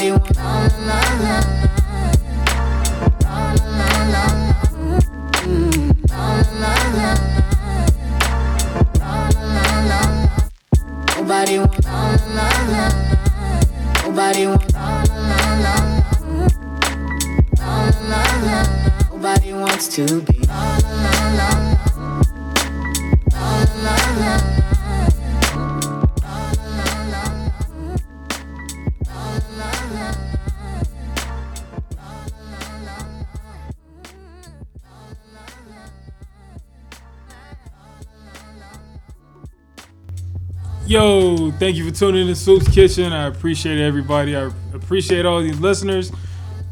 Nobody wants. La, mm. Nobody wants. To be. Yo, thank you for tuning in to Soops Kitchen. I appreciate everybody. I appreciate all these listeners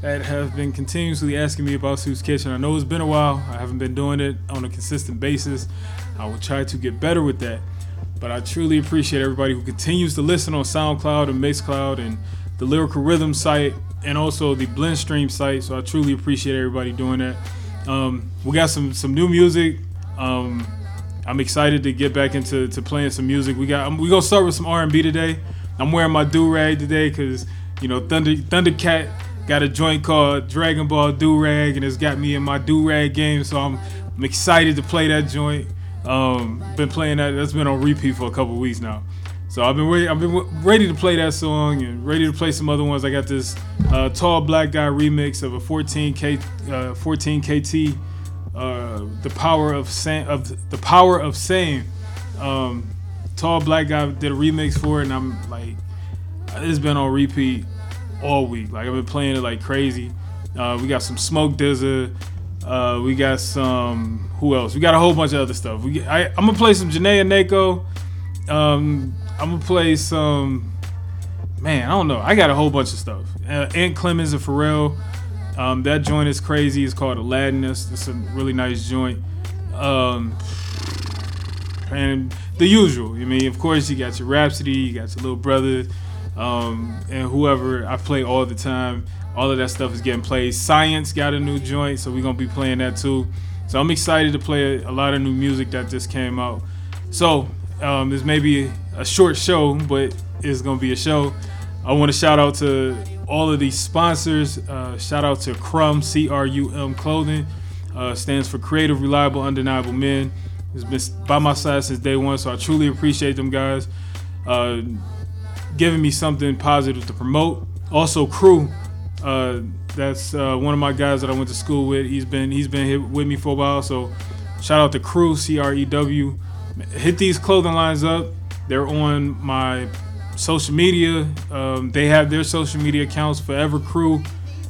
that have been continuously asking me about Soops Kitchen. I know it's been a while. I haven't been doing it on a consistent basis. I will try to get better with that. But I truly appreciate everybody who continues to listen on SoundCloud and Mixcloud and the Lyrical Rhythm site and also the Blendstream site. So I truly appreciate everybody doing that. Um, we got some some new music. Um, I'm excited to get back into to playing some music. We got we gonna start with some R&B today. I'm wearing my do rag today because you know Thunder Thundercat got a joint called Dragonball Durag and it's got me in my do rag game. So I'm I'm excited to play that joint. Um, been playing that. That's been on repeat for a couple weeks now. So I've been ready. I've been ready to play that song and ready to play some other ones. I got this uh, tall black guy remix of a 14k uh, 14 kt uh, the power of saying of the power of saying. Um, tall black guy did a remix for it, and I'm like, it's been on repeat all week. Like I've been playing it like crazy. Uh, we got some Smoke DZA. Uh, we got some who else? We got a whole bunch of other stuff. We I, am gonna play some Jhené Aiko. Um, I'm gonna play some. Man, I don't know. I got a whole bunch of stuff. Uh, Ant Clemons and Pharrell. Um, that joint is crazy. It's called Aladdinus. It's, a really nice joint. Um, and the usual. I mean, of course, you got your Rapsody, you got your little brother, um, and whoever I play all the time. All of that stuff is getting played. ScienZe got a new joint, so we're gonna be playing that too. So I'm excited to play a, a lot of new music that just came out. So um, this may be a short show, but it's gonna be a show. I want to shout out to all of these sponsors. Uh, shout out to Crum, C R U M Clothing, uh, stands for Creative, Reliable, Undeniable Men. It's been by my side since day one, so I truly appreciate them guys uh, giving me something positive to promote. Also, Crew, uh, that's uh, one of my guys that I went to school with. He's been he's been here with me for a while, so shout out to Crew, C R E W. Hit these clothing lines up. They're on my social media. Um, they have their social media accounts, Forever Crew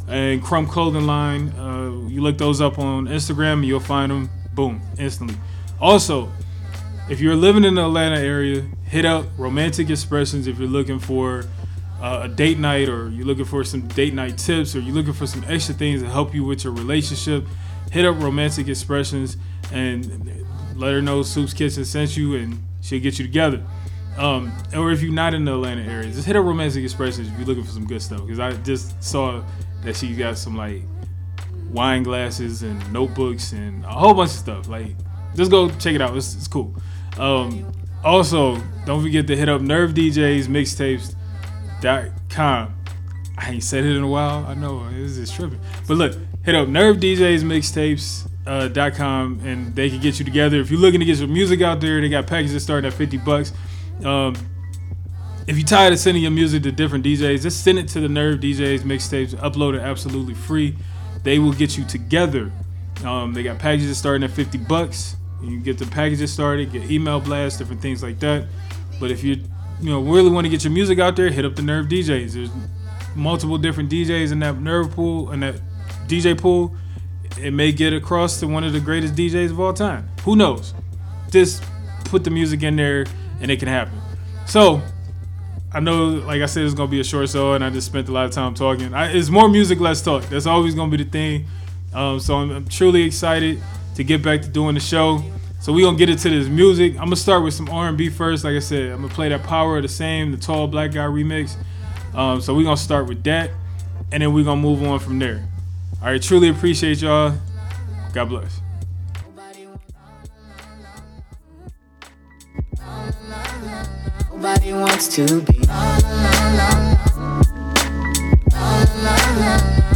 and Crum Clothing Line. Uh, you look those up on Instagram, and you'll find them. Boom, instantly. Also, if you're living in the Atlanta area, hit up Romantic Expressions if you're looking for uh, a date night or you're looking for some date night tips or you're looking for some extra things to help you with your relationship. Hit up Romantic Expressions and let her know Soops Kitchen sent you and she'll get you together. Um, or if you're not in the Atlanta area, just hit up Romantic Expressions if you're looking for some good stuff. Because I just saw that she got some like wine glasses and notebooks and a whole bunch of stuff. Like, just go check it out. It's, it's cool. Um, also, don't forget to hit up Nerve DJs Mixtapes.com. I ain't said it in a while. I know this is tripping. But look, hit up Nerve DJs Mixtapes.com and they can get you together. If you're looking to get some music out there, they got packages starting at 50 bucks. Um, if you're tired of sending your music to different DJs, just send it to the Nerve DJs mixtapes. Upload it absolutely free. They will get you together. Um, they got packages starting at 50 bucks. You can get the packages started, get email blasts, different things like that. But if you you know really want to get your music out there, hit up the Nerve DJs. There's multiple different DJs in that Nerve pool and that DJ pool. It may get across to one of the greatest DJs of all time. Who knows? Just put the music in there and it can happen. So I know, like I said, it's gonna be a short show, and I just spent a lot of time talking. I, it's more music, less talk. That's always gonna be the thing. Um, so I'm, I'm, truly excited to get back to doing the show. So we gonna get into this music. I'm gonna start with some R&B first. Like I said, I'm gonna play that "Power of the Same," the Tall Black Guy remix. Um, so we gonna start with that, and then we gonna move on from there. All right, truly appreciate y'all. God bless. Nobody wants to be. La, la, la,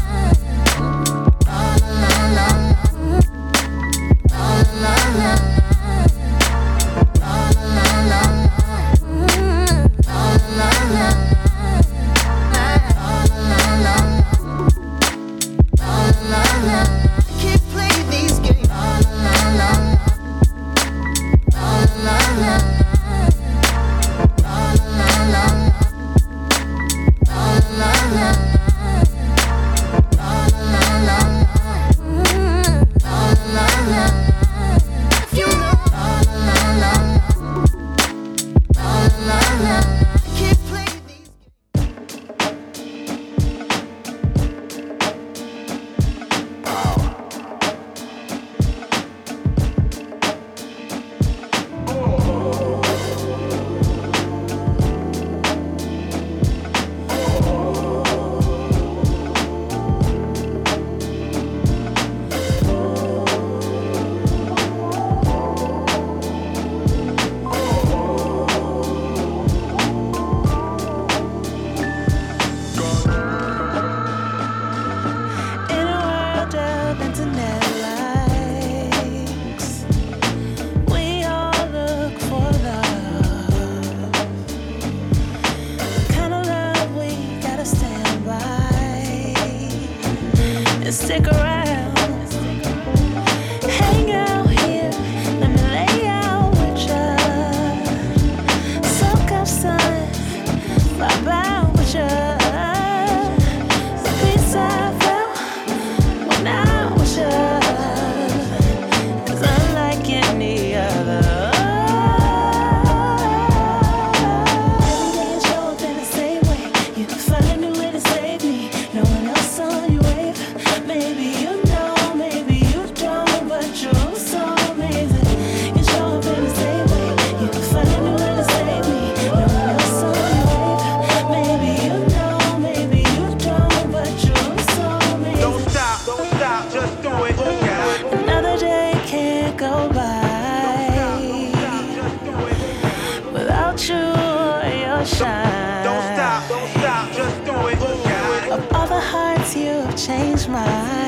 You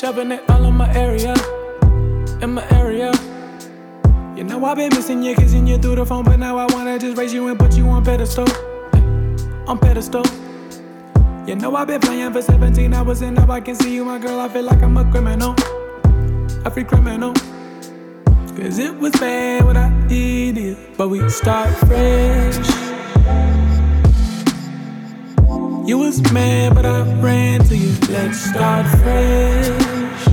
shoving it all in my area. In my area. You know I've been missing you, kissing you through the phone, but now I wanna just raise you and put you on pedestal. On pedestal. You know I've been playing for 17 hours and now I can see you, my girl. I feel like I'm a criminal. A free criminal. Cause it was bad what I did, but we start fresh. Mad, but I ran to you. Let's start fresh.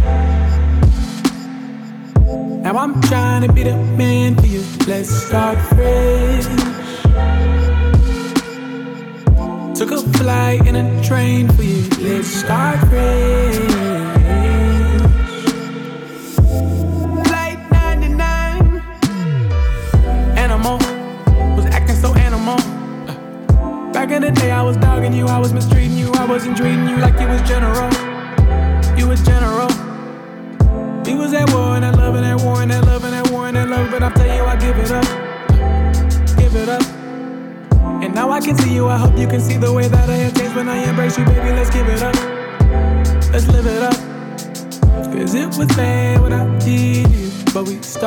Now I'm trying to be the man for you. Let's start fresh. Took a flight and a train for you. Let's start fresh.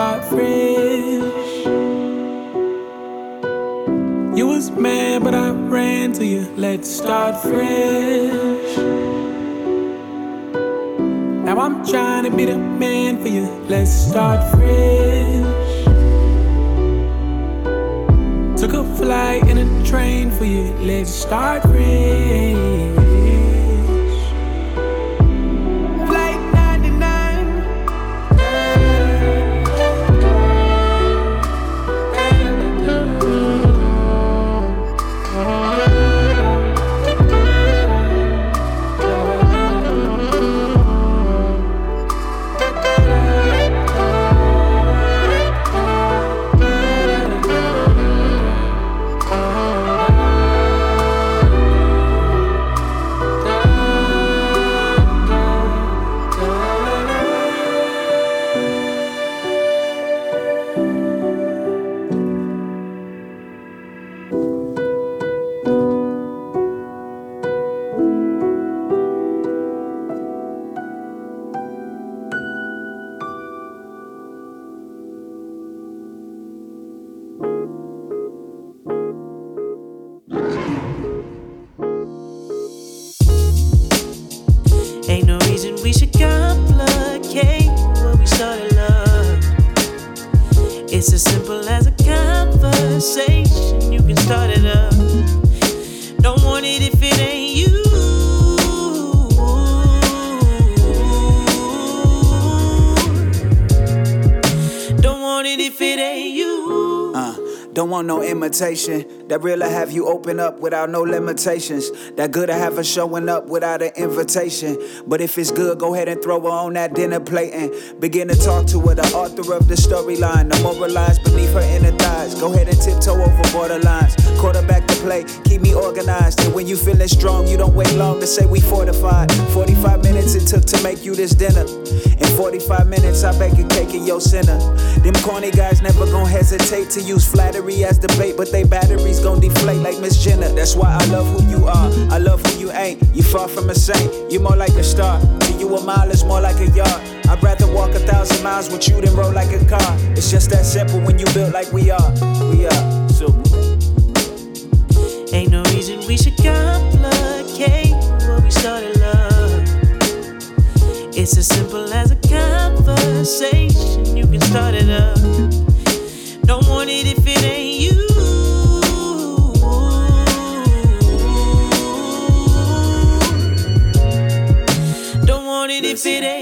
Start fresh. You was mad, but I ran to you. Let's start fresh. Now I'm trying to be the man for you. Let's start fresh. That really have you open up without no limitations. That good to have her showing up without an invitation. But if it's good, go ahead and throw her on that dinner plate and begin to talk to her. The author of the storyline, the mobilized beneath her inner thighs. Go ahead and tiptoe over borderlines. Quarterback the play, keep me organized. And when you feeling strong, you don't wait long to say we fortified. 45 minutes it took to make you this dinner. In 45 minutes, I bake a cake in your center. Them corny guys never gonna hesitate to use flattery as the bait, but they batteries gon' deflate like Miss Jenner. That's why I love who you are. I love who you ain't. You far from a saint. You more like a star. To you a mile is more like a yard. I'd rather walk a thousand miles with you than roll like a car. It's just that simple when you built like we are. We are super. Ain't no reason we should complicate what we started. It's as simple as a conversation. You can start it up. Don't want it if it ain't you. Don't want it if it ain't.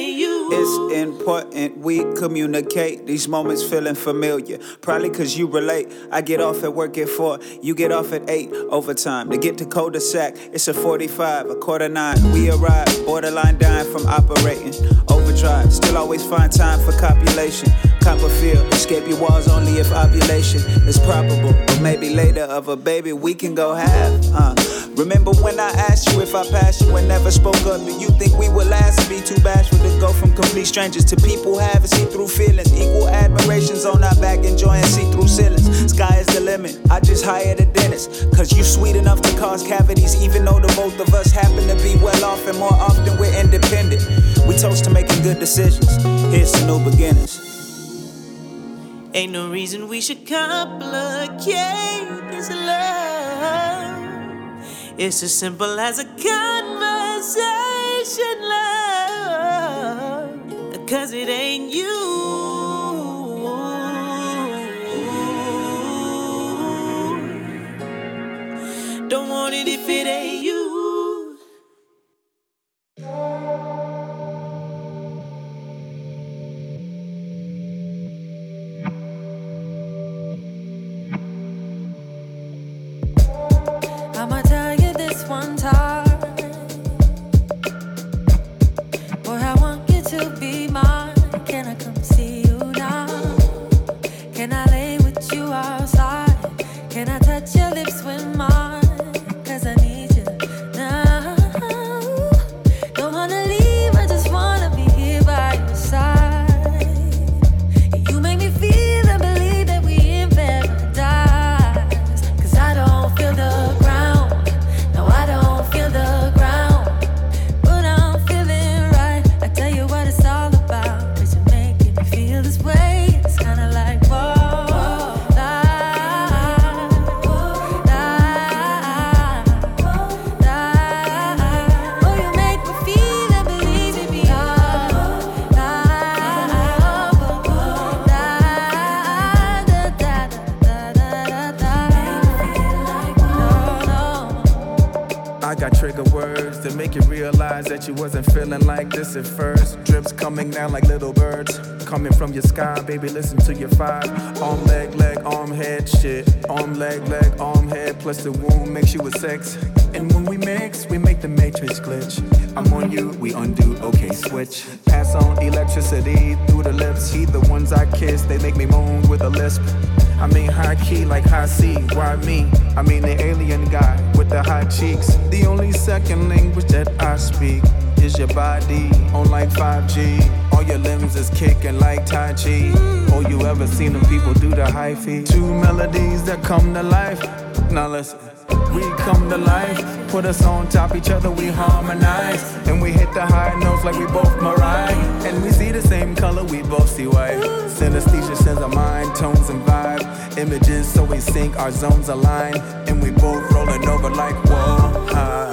It's important we communicate. These moments feeling familiar. Probably cause you relate. I get off at work at 4, you get off at 8 overtime. To get to cul-de-sac, it's a 45, a quarter nine. We arrive, borderline dying from operating. Overdrive, still always find time for copulation Copperfield, escape your walls only if ovulation is probable. But maybe later of a baby we can go have. Uh. Remember when I asked you if I passed you and never spoke up? Do you think we would last and be too bashful to go from complete strangers to people having see through feelings? Equal admirations on our back, enjoying see through ceilings. Sky is the limit. I just hired a dentist, cause you sweet enough to cause cavities, even though the both of us happen to be well off and more often we're independent. We toast to making good decisions. Here's some new beginnings. Ain't no reason we should complicate this love. It's as simple as a conversation, love. Cause it ain't you. Don't want it if it ain't wasn't feeling like this at first. Drips coming down like little birds. Coming from your sky, baby, listen to your five. Arm, leg, leg, arm, head, shit. Arm, leg, leg, arm, head, plus the womb makes you a sex. And when we mix, we make the matrix glitch. I'm on you, we undo, okay, switch. Pass on electricity through the lips. He the ones I kiss, they make me moan with a lisp. I mean high key like high C, why me? I mean the alien guy with the high cheeks. The only second language that I speak is your body on like 5G. All your limbs is kicking like Tai Chi. Oh, you ever seen them people do the hyphy? Two melodies that come to life. Now listen. We come to life, put us on top each other, we harmonize. And we hit the high notes like we both Mariah. And we see the same color, we both see white. Synesthesia sends our mind, tones and vibe. Images so we sync, our zones align. And we both rolling over like whoa, high.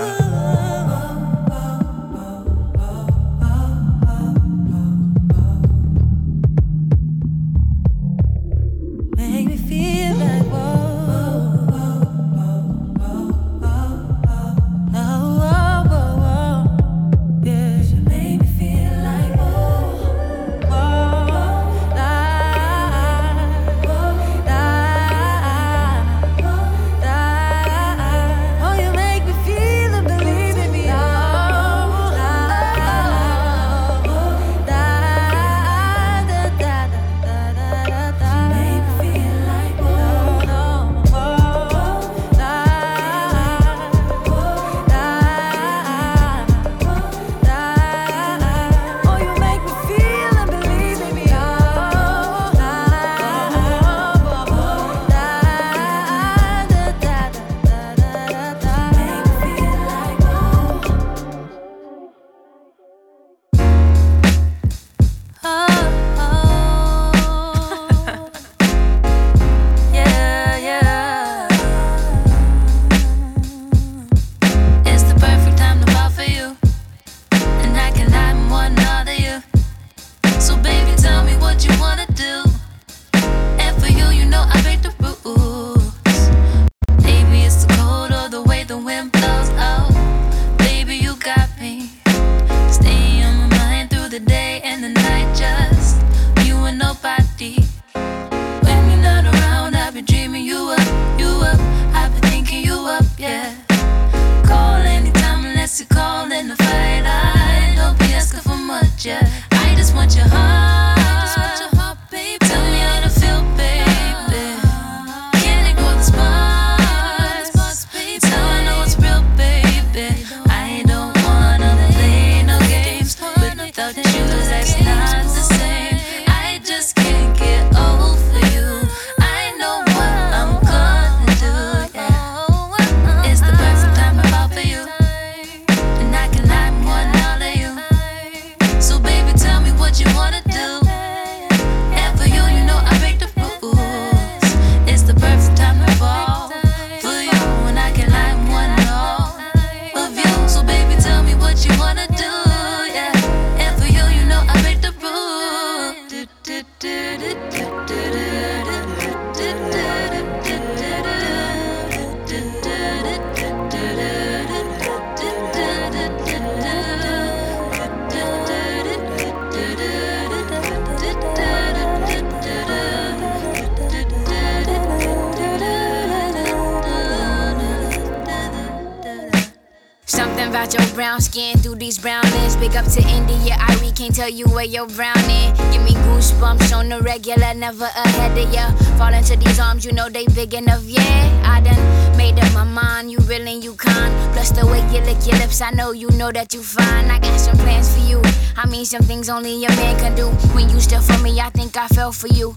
yo brownie. Give me goosebumps on the regular, never ahead of ya. Fall into these arms, you know they big enough, yeah. I done made up my mind, you real and you kind. Plus the way you lick your lips, I know you know that you fine. I got some plans for you. I mean, some things only a man can do. When you still for me, I think I fell for you.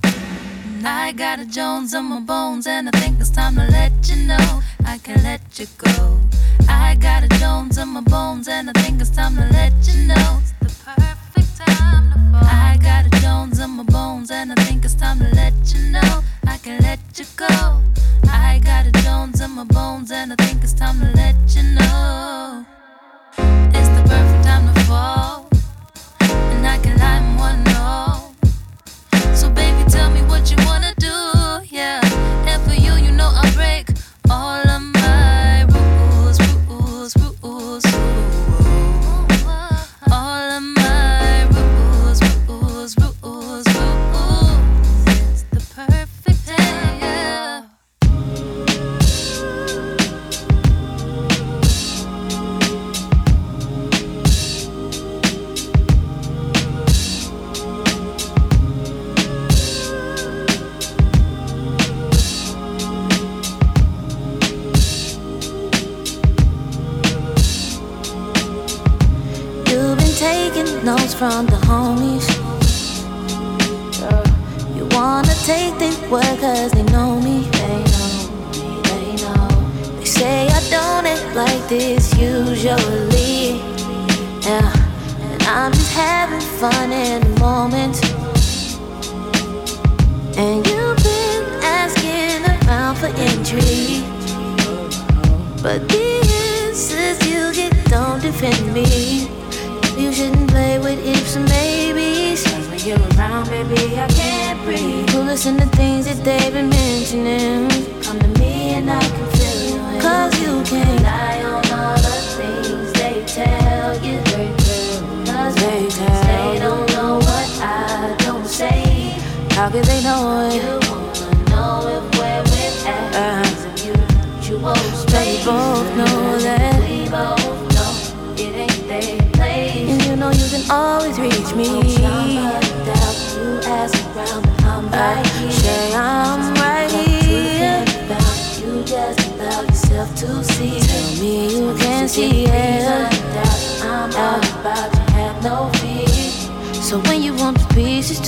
I got a Jones on my bones, and I think it's time to let you know I can let you go. I got a Jones on my bones, and I think it's time to let you know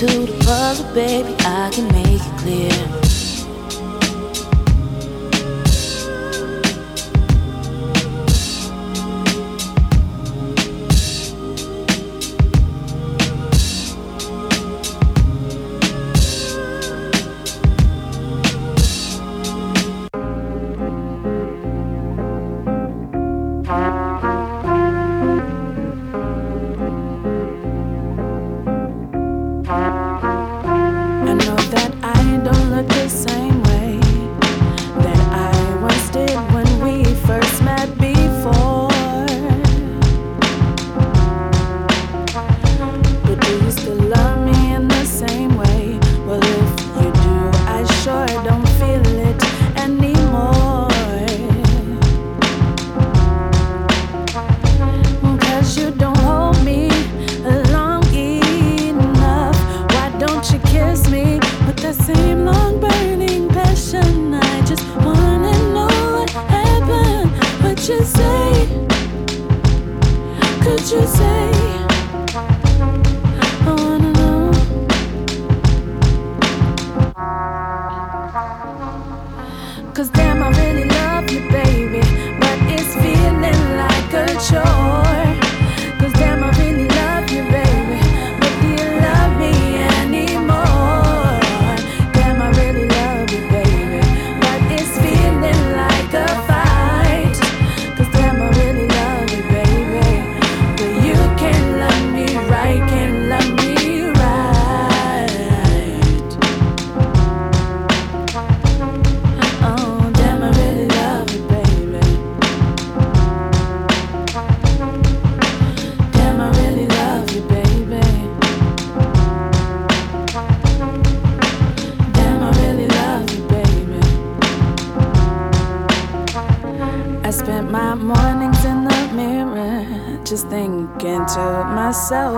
to the puzzle, baby, I can make it clear.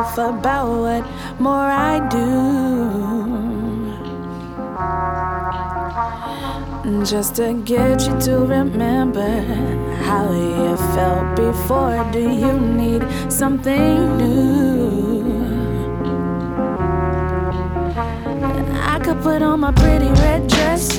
Myself about what more I do. Just to get you to remember how you felt before. Do you need something new? I could put on my pretty red dress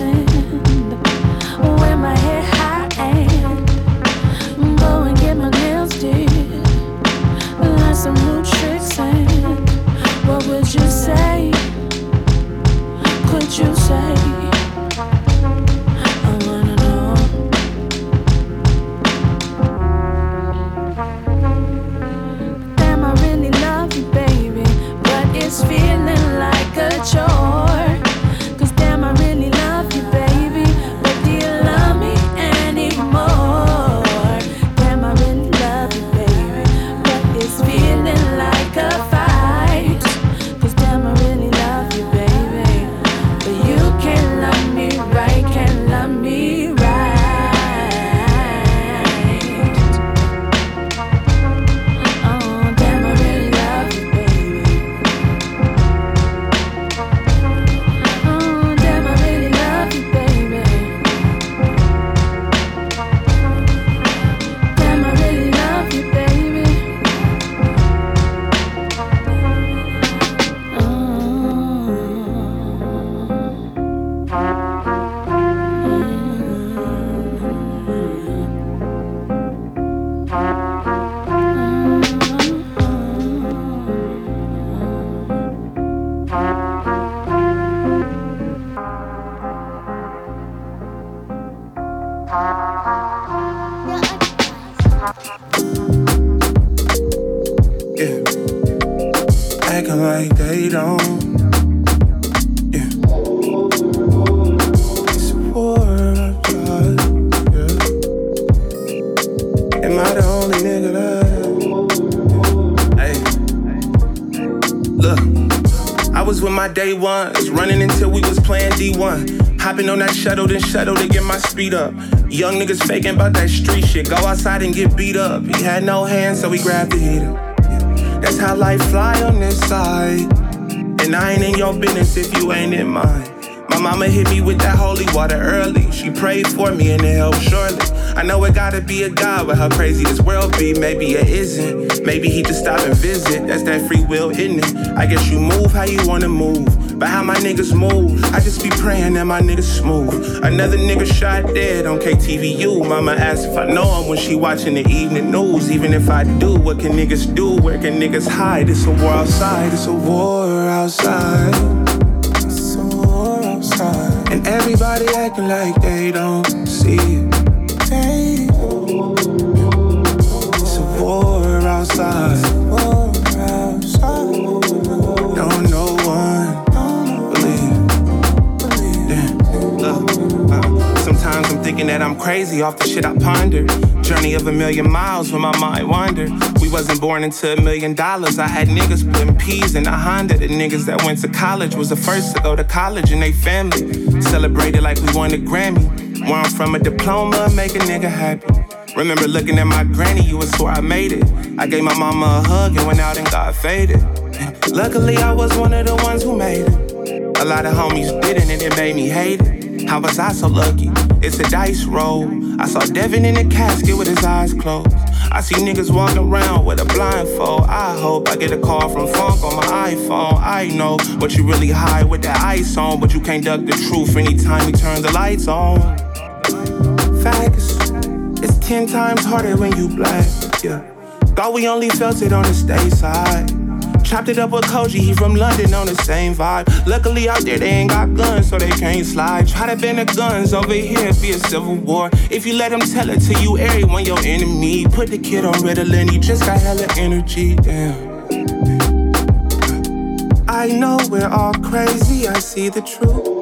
speed up. Young niggas faking about that street shit. Go outside and get beat up. He had no hands, so he grabbed the heater. That's how life fly on this side. And I ain't in your business if you ain't in mine. My mama hit me with that holy water early. She prayed for me and it helped surely. I know it gotta be a God with how crazy this world be. Maybe it isn't. Maybe he just stop and visit. That's that free will, isn't it? I guess you move how you wanna move. But how my niggas move, I just be praying that my niggas smooth. Another nigga shot dead on KTVU. Mama asked if I know him when she watching the evening news. Even if I do, what can niggas do? Where can niggas hide? It's a war outside. It's a war outside. It's a war outside. And everybody acting like they don't see it. Crazy off the shit I pondered. Journey of a million miles when my mind wandered. We wasn't born into a million dollars. I had niggas putting peas in a Honda. The niggas that went to college was the first to go to college in they family. Celebrated like we won a Grammy. Where I'm from, a diploma make a nigga happy. Remember looking at my granny, you would swear I made it. I gave my mama a hug and went out and got faded. Luckily, I was one of the ones who made it. A lot of homies didn't, and it made me hate it. How was I so lucky? It's a dice roll. I saw Devin in the casket with his eyes closed. I see niggas walking around with a blindfold. I hope I get a call from Funk on my iPhone. I know but you really high with that ice on, but you can't duck the truth anytime you turn the lights on. Facts. It's ten times harder when you black, yeah. Thought we only felt it on the state side. Chopped it up with Koji, he from London on the same vibe. Luckily out there they ain't got guns, so they can't slide. Try to ban the guns over here, be a civil war. If you let them tell it to you, everyone your enemy. Put the kid on Ritalin, he just got hella energy, damn. I know we're all crazy, I see the truth.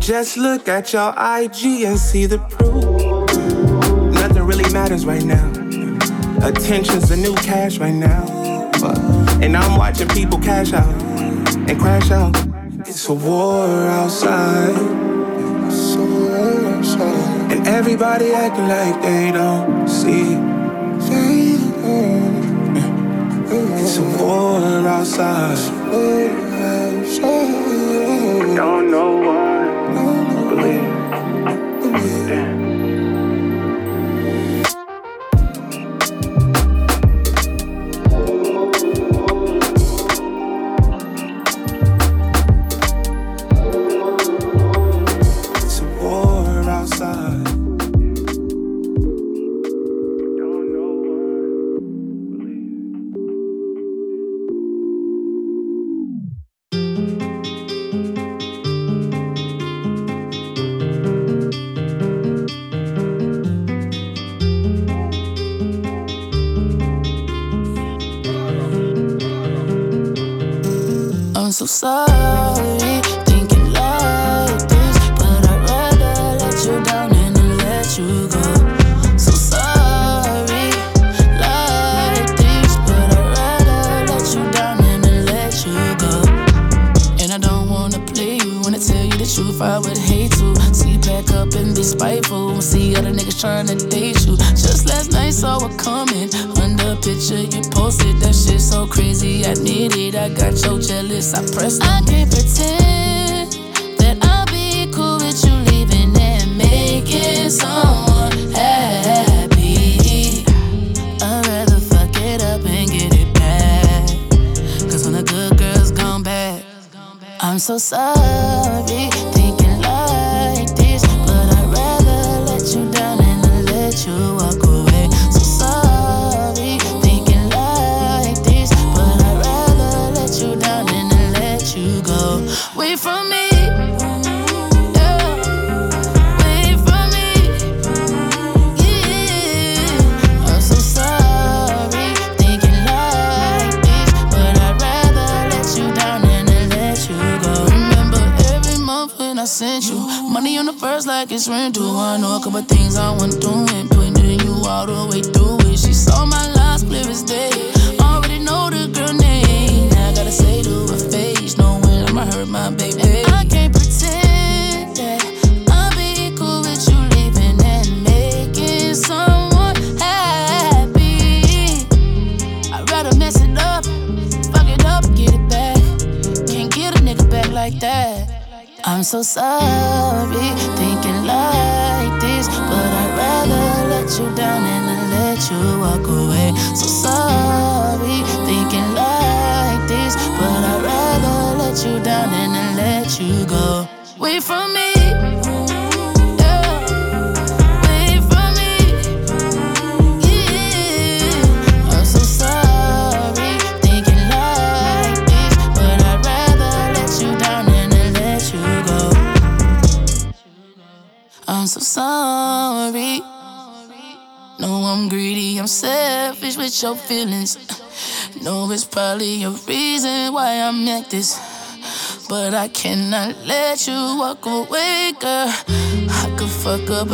Just look at your IG and see the proof. Nothing really matters right now. Attention's the new cash right now. And I'm watching people cash out and crash out. It's a war outside. And everybody acting like they don't see. It's a war outside. Don't know why.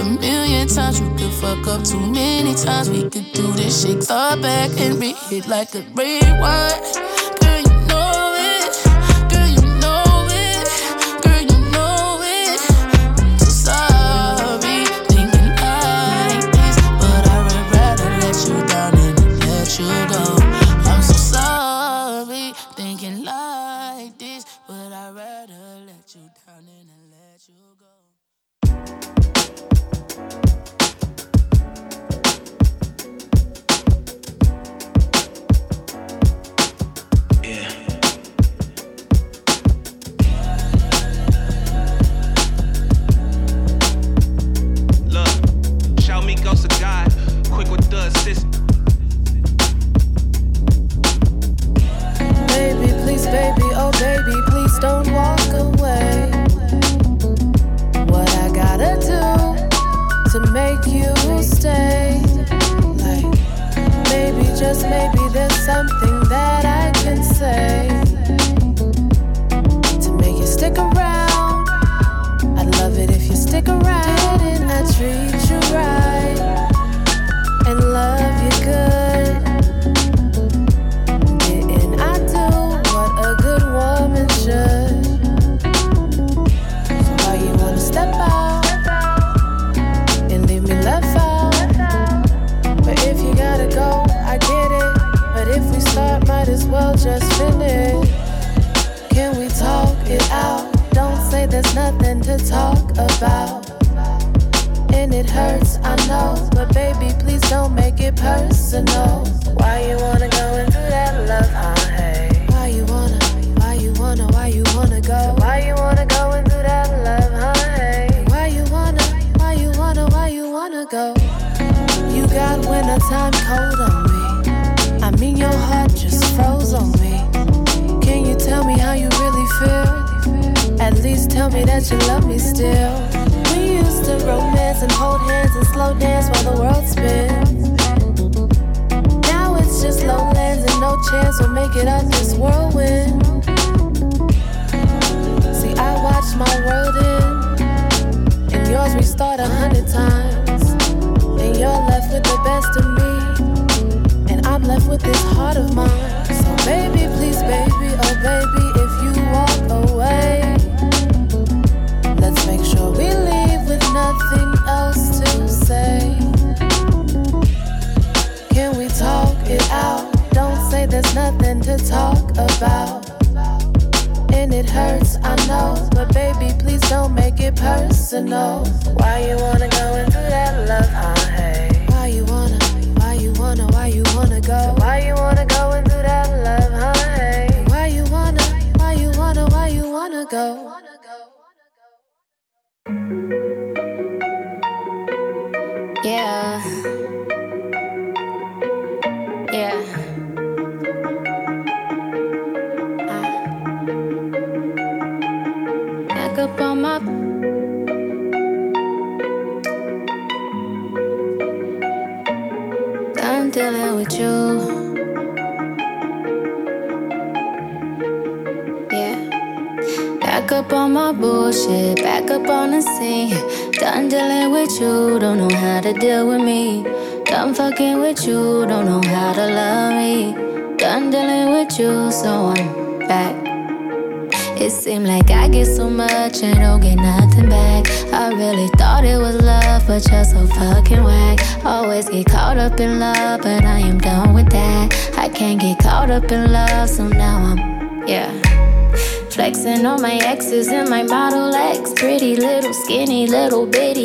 a million times. You could fuck up too many times. We could do this shit, start back and we hit like a rewind.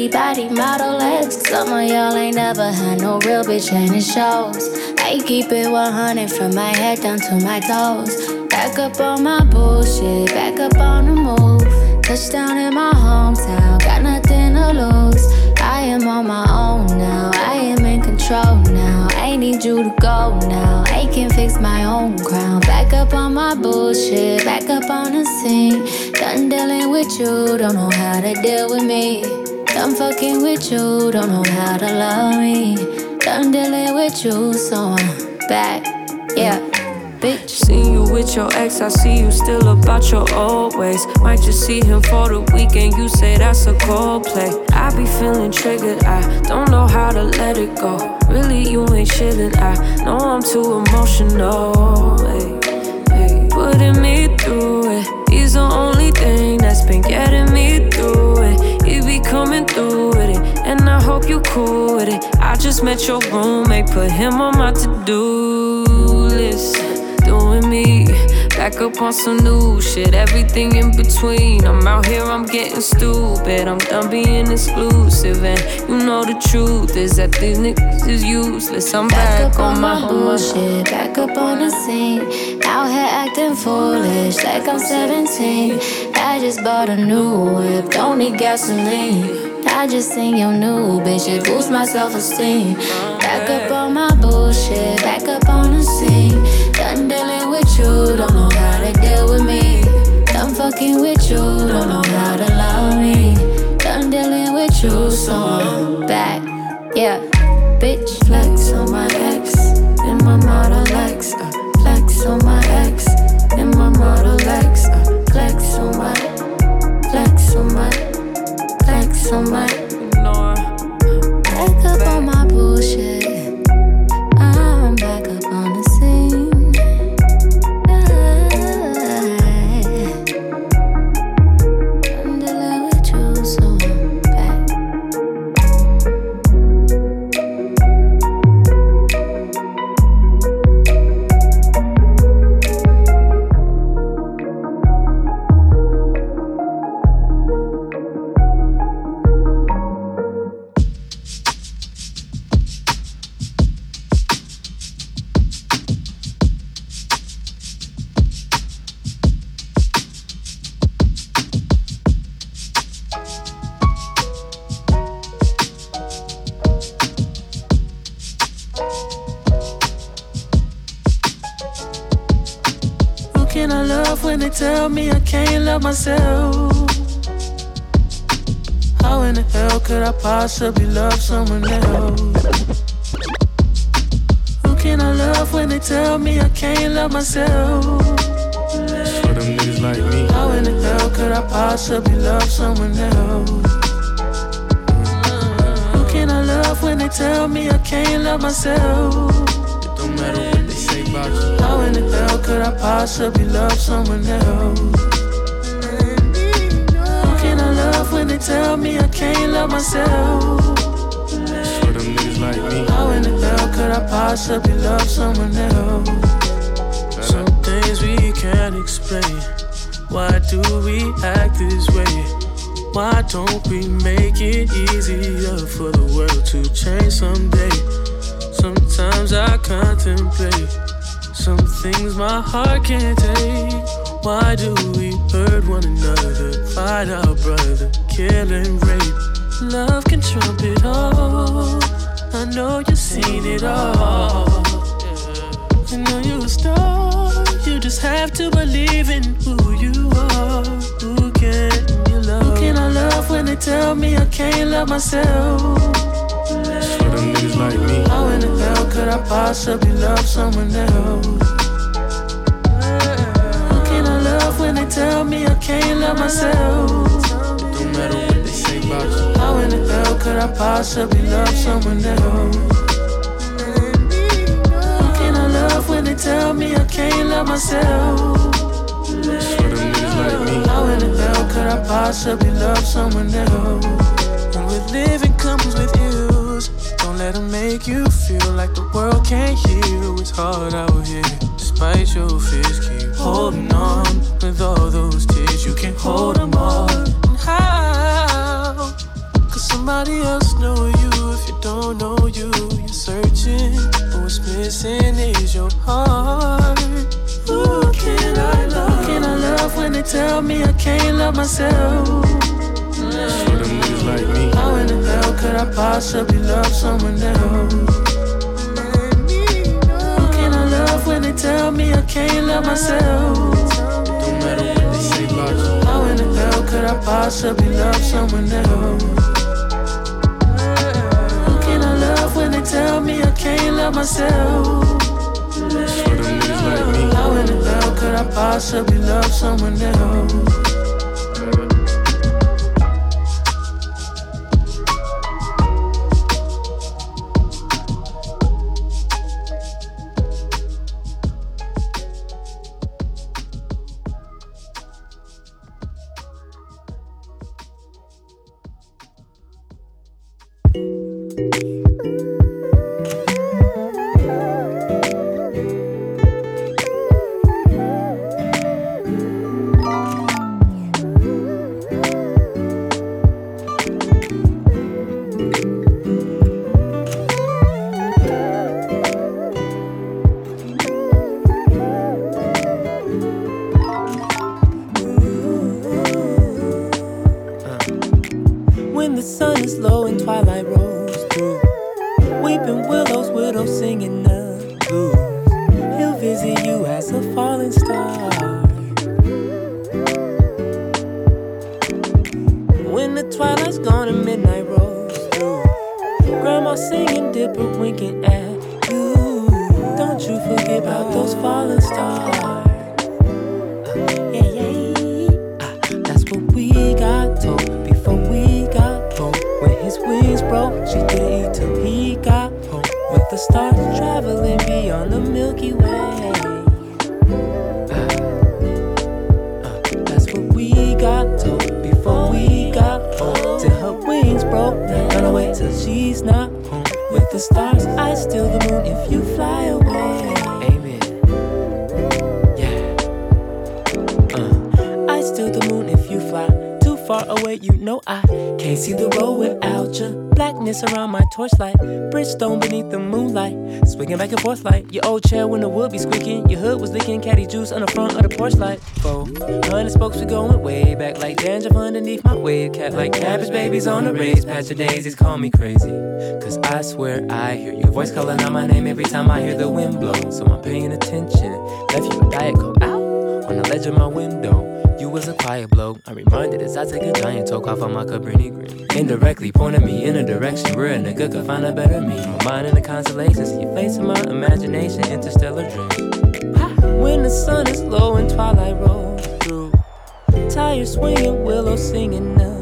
Body Model X. Some of y'all ain't never had no real bitch and it shows. I keep it 100 from my head down to my toes. Back up on my bullshit, back up on the move. Touchdown in my hometown, got nothing to lose. I am on my own now, I am in control now. I need you to go now, I can fix my own crown. Back up on my bullshit, back up on the scene. Done dealing with you, don't know how to deal with me. Done fucking with you, don't know how to love me. Done dealing with you, so I'm back, yeah. Bitch. Seen you with your ex, I see you still about your old ways. Might just see him for the weekend, you say that's a cold play. I be feeling triggered, I don't know how to let it go. Really, you ain't chillin', I know I'm too emotional. Hey, hey. Putting me through it, he's the only thing that's been getting me you cool with it. I just met your roommate, put him on my to do list doing me. Back up on some new shit, everything in between. I'm out here, I'm getting stupid. I'm done being exclusive, and you know the truth is that these niggas is useless. I'm back, Back up on my my bullshit, back up on the scene. Out here acting foolish, like I'm 17. I just bought a new whip, don't need gasoline. I just seen your new bitch, it boosts my self esteem. Back up on my bullshit, back up on the scene. Done dealing with you, don't know how to deal with me. Done fucking with you, don't know how to love me. Done dealing with you, so I'm back. Yeah, bitch. Flex on my ex, in my Model X. Uh, on love someone else? Who can I love when they tell me I can't love myself? For them niggas like me. How in the hell could I possibly love someone else? Who can I love when they tell me I can't love myself? It don't matter what they say about you. How in the hell could I possibly love someone else? When they tell me I can't love myself? For them niggas like me. How in the hell could I possibly love someone else? Some things we can't explain. Why do we act this way? Why don't we make it easier for the world to change someday? Sometimes I contemplate some things my heart can't take. Why do we hurt one another, fight our brother, kill and rape? Love can trump it all. I know you've seen it all. I know you're a star. You just have to believe in who you are. Who can you love? Who can I love when they tell me I can't love myself? For them niggas like me. How in the hell could I possibly love someone else? Who can I love when they tell me I can't love myself? Matter what they say about you. How in the hell could I possibly love someone else? Who can I love when they tell me I can't love myself? For them niggas like me. How in the hell could I possibly love someone else? And with living comes with ills. Don't let them make you feel like the world can't heal. It's hard out here. Despite your fears, keep holding on. With all those tears, you can't hold them all. And how? Cause somebody else know you if you don't know you. You're searching, but what's missing is your heart. Who can I love? Who can I love when they tell me I can't love myself? For them niggas like me. How in the hell could I possibly love someone else? Who can I love when they tell me I can't love myself? Matter what they say about you. How in the hell could I possibly love someone else? Me I can't love myself? For them niggas like me. How in the hell could I possibly love someone else? Babies on a raised patch of daisies. Call me crazy, cause I swear I hear your voice calling out my name every time I hear the wind blow. So I'm paying attention. Left you a diet coke out on the ledge of my window. You was a quiet bloke. I'm reminded as I take a giant toke off of my Cabrini green. Indirectly pointing me in a direction where a nigga could find a better me. My mind in the constellations, see your face in my imagination, interstellar dream. When the sun is low and twilight rolls through, tires swinging, willow singing blues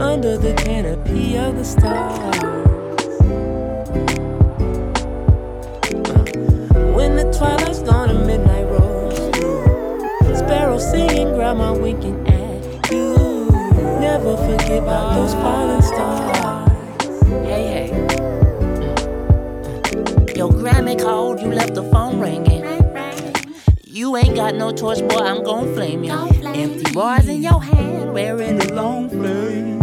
under the canopy of the stars. When the twilight's gone and midnight rolls through, sparrows singing, grandma winking at you. Never forget about those falling stars. Hey, hey. Your Grammy called, you left the phone ringing. You ain't got no choice, boy, I'm gon' flame you. Empty bars in your hand, wearing the long flame.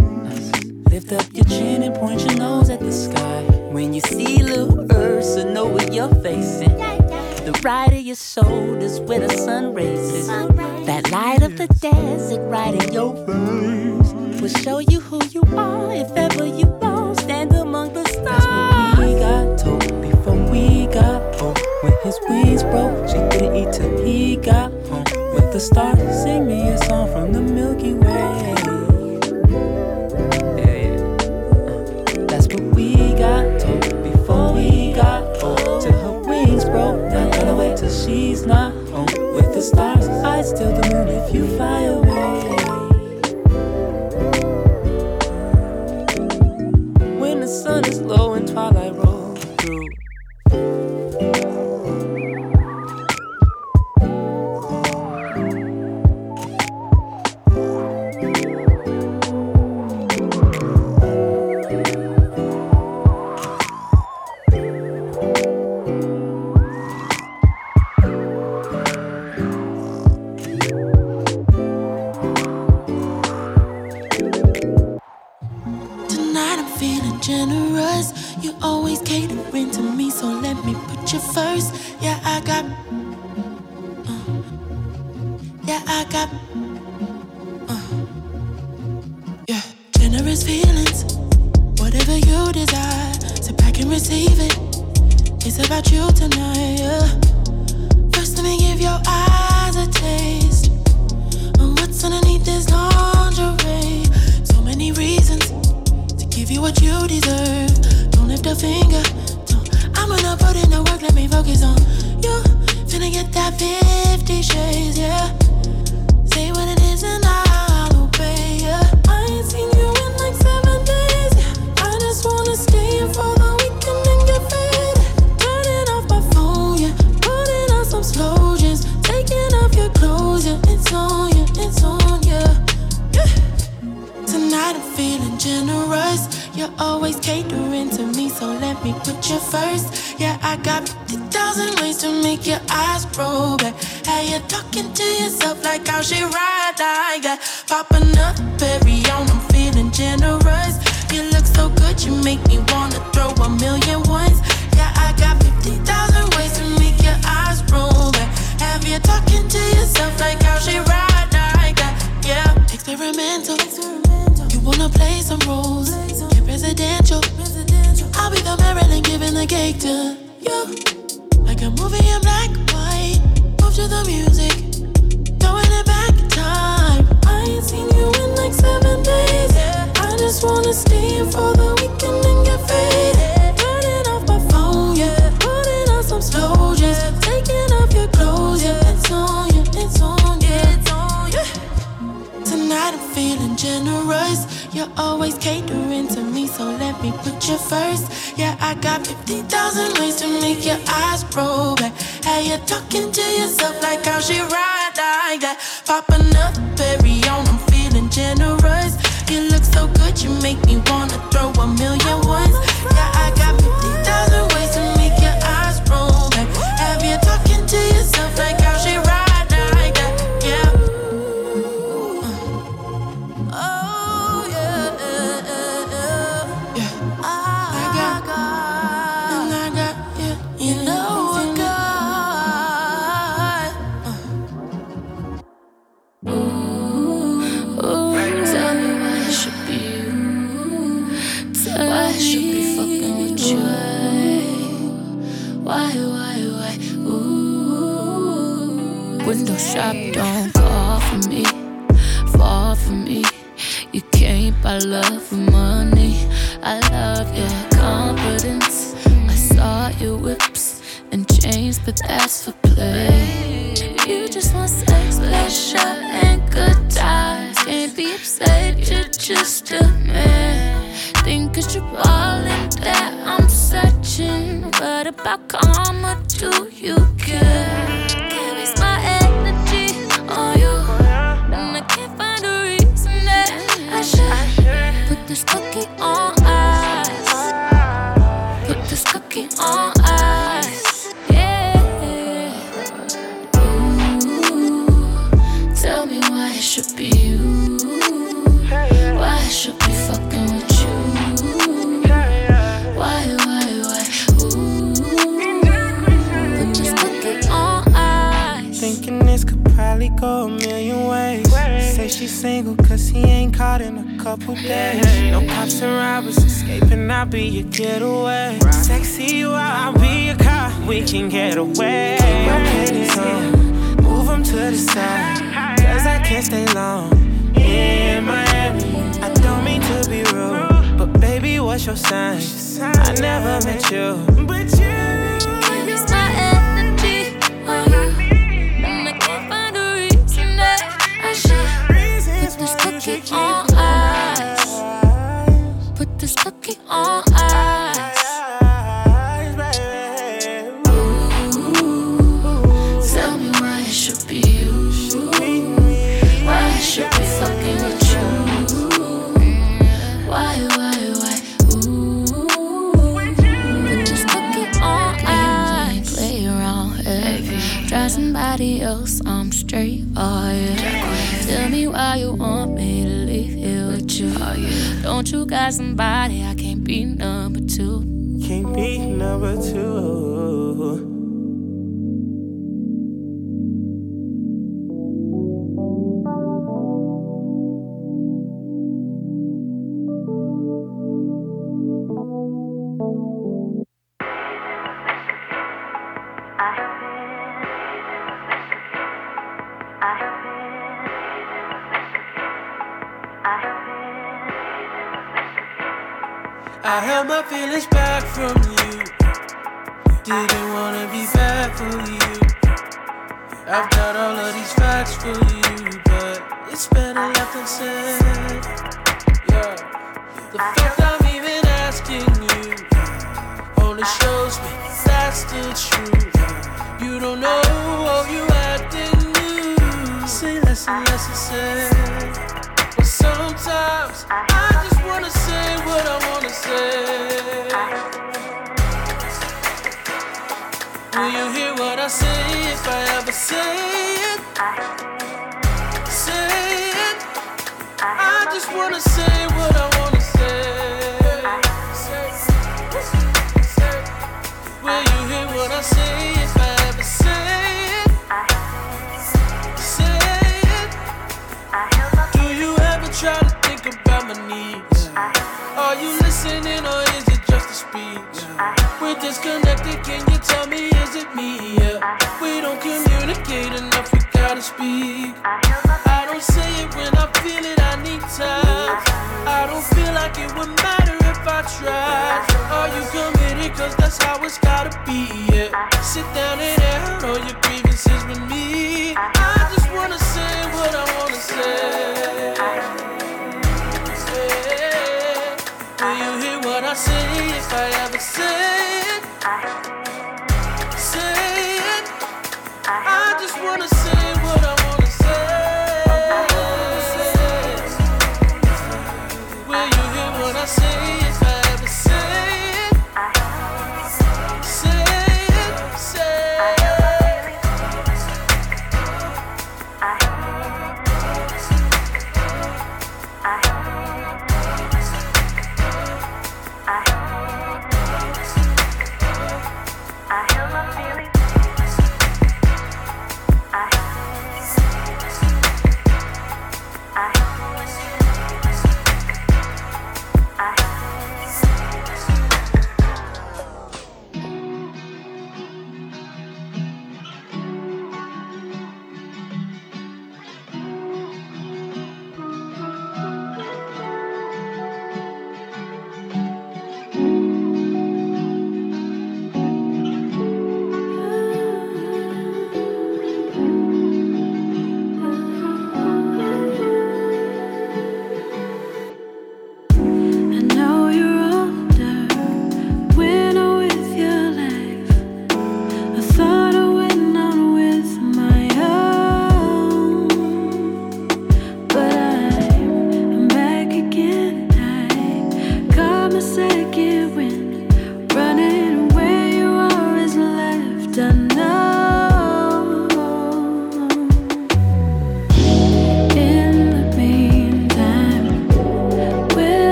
Lift up your chin and point your nose at the sky. When you see little Ursa, know what you're facing. The right of your soul is where the sun raises. That light of the desert right in your face will show you who you are if ever you fall. Stand among the stars. That's what We got told before we got home. When his wings broke, she didn't eat till he got home. With the stars, sing me a song from the Milky Way. Yeah, yeah. Uh, that's what we got told before we got home. Till her wings broke, gonna wait till she's not home. With the stars, I'd still the moon if you fly away. When the sun is low and twilight rolls to you. Like a movie in black and white. Move to the music, throwing it back in time. I ain't seen you in like seven days. I just wanna stay in for the weekend and get faded. Turning off my phone, yeah. Putting on some slow jams. Taking off your clothes, yeah. It's on you, it's on you, it's on you. Tonight I'm feeling generous. You're always catering to me, so let me put you first. Yeah, I got 50,000 ways to make your eyes roll back. Hey, you're talking to yourself like how she ride like that. Popping up, berry on, I'm feeling generous. You look so good, you make me wanna throw a million ones. Yeah, I got 50,000 Shop. Don't call for me, fall for me. You can't buy love with money. I love your confidence. I saw your whips and chains, but that's for play. You just want sex, pleasure, and good times. Can't be upset, you're just a man. Think cause you're ballin' that I'm searching. What about karma? Do you care? This cookie on ice. Put this cookie on ice. Yeah. Ooh, tell me why it should be you. Why I should be fucking with you. Why, why, why? Ooh, put this cookie on ice. Thinking this could probably go a million ways. Say she's single cause he ain't caught in a couple days. No cops and robbers escaping, I'll be your getaway. Sexy you out, I'll be your car, we can get away. Keep your panties on, move them to the side. Cause I can't stay long in Miami. I don't mean to be rude, but baby, what's your sign? I never met you, but you. Don't you got somebody I can't be number two? Can't be number two. I held my feelings back from you. Didn't wanna be bad for you. I've got all of these facts for you, but it's better left unsaid. Yeah. The fact I'm even asking you only shows me that's the truth. You don't know all you acting new. Say less and less and say. But sometimes I just wanna say what I wanna say. Will you hear what I say if I ever say it? Say it. I just wanna say what I wanna say. Will you hear what I say if I disconnected, can you tell me, is it me? Yeah. We don't communicate enough, we gotta speak. I don't say it when I feel it, I need time. I don't feel like it would matter if I tried. Are you committed? Cause that's how it's gotta be. Yeah. Sit down and out all your grievances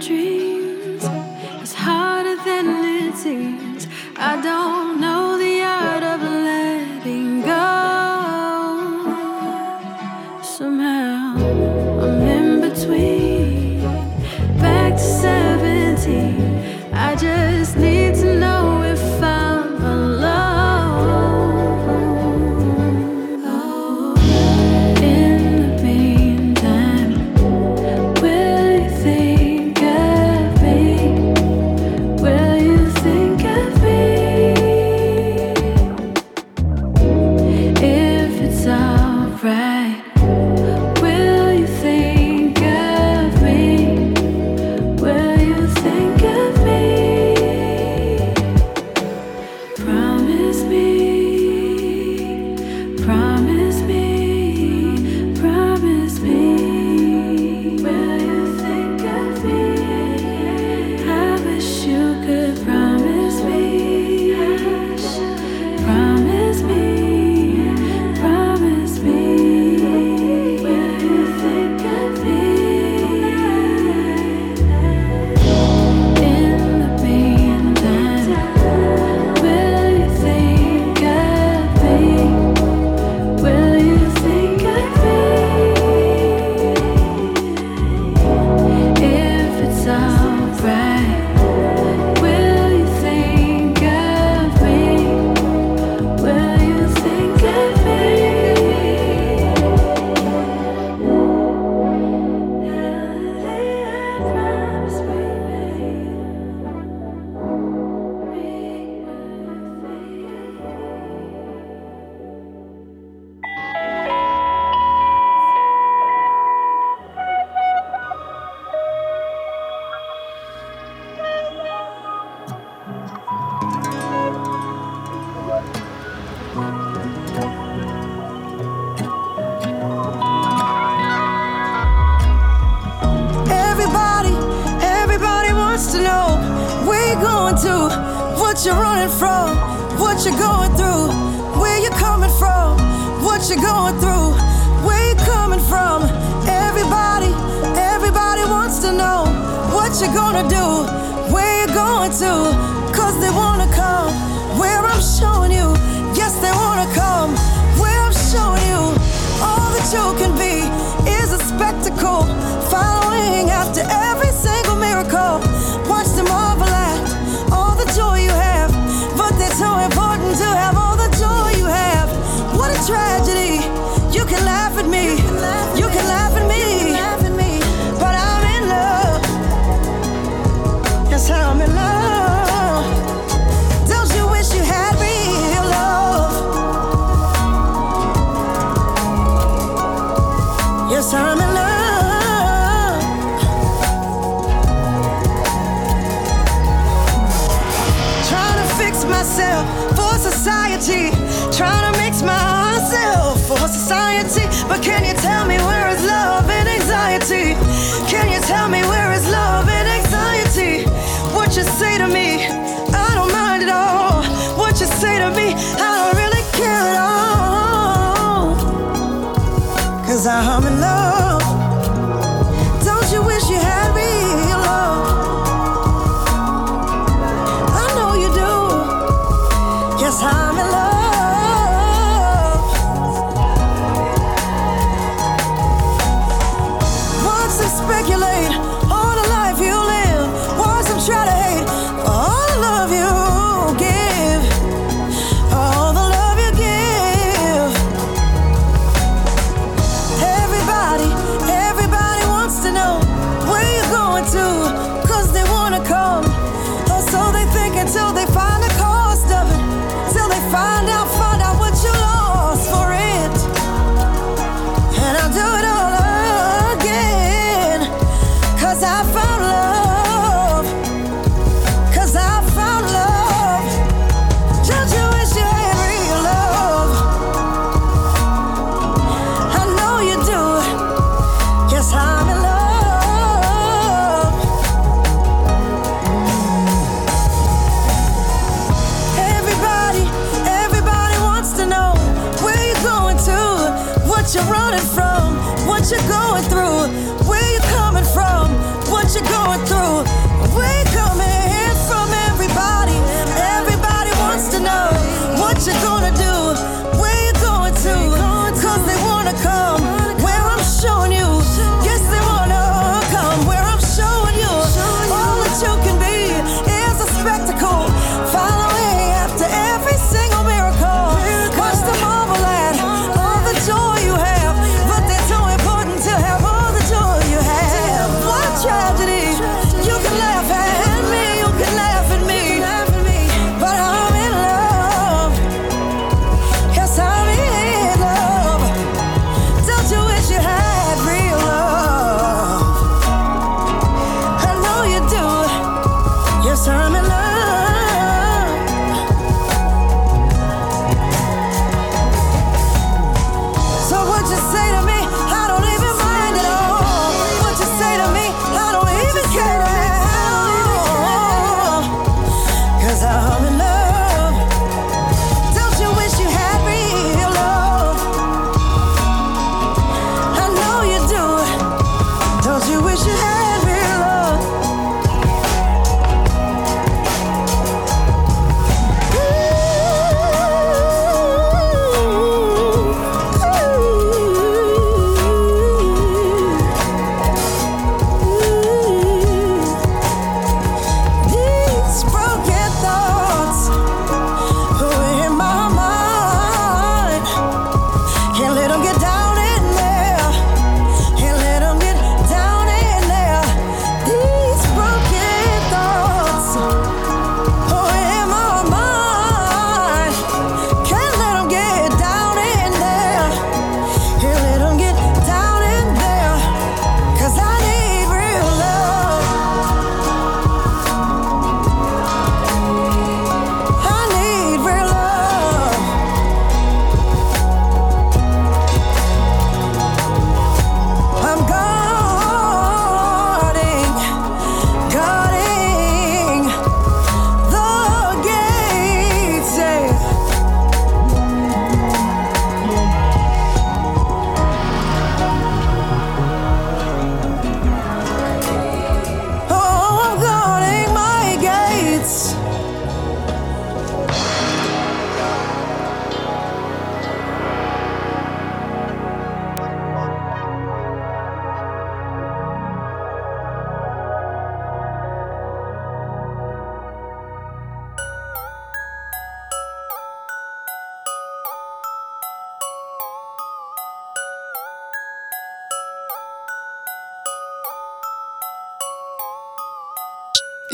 dreams. It's harder than it seems. I don't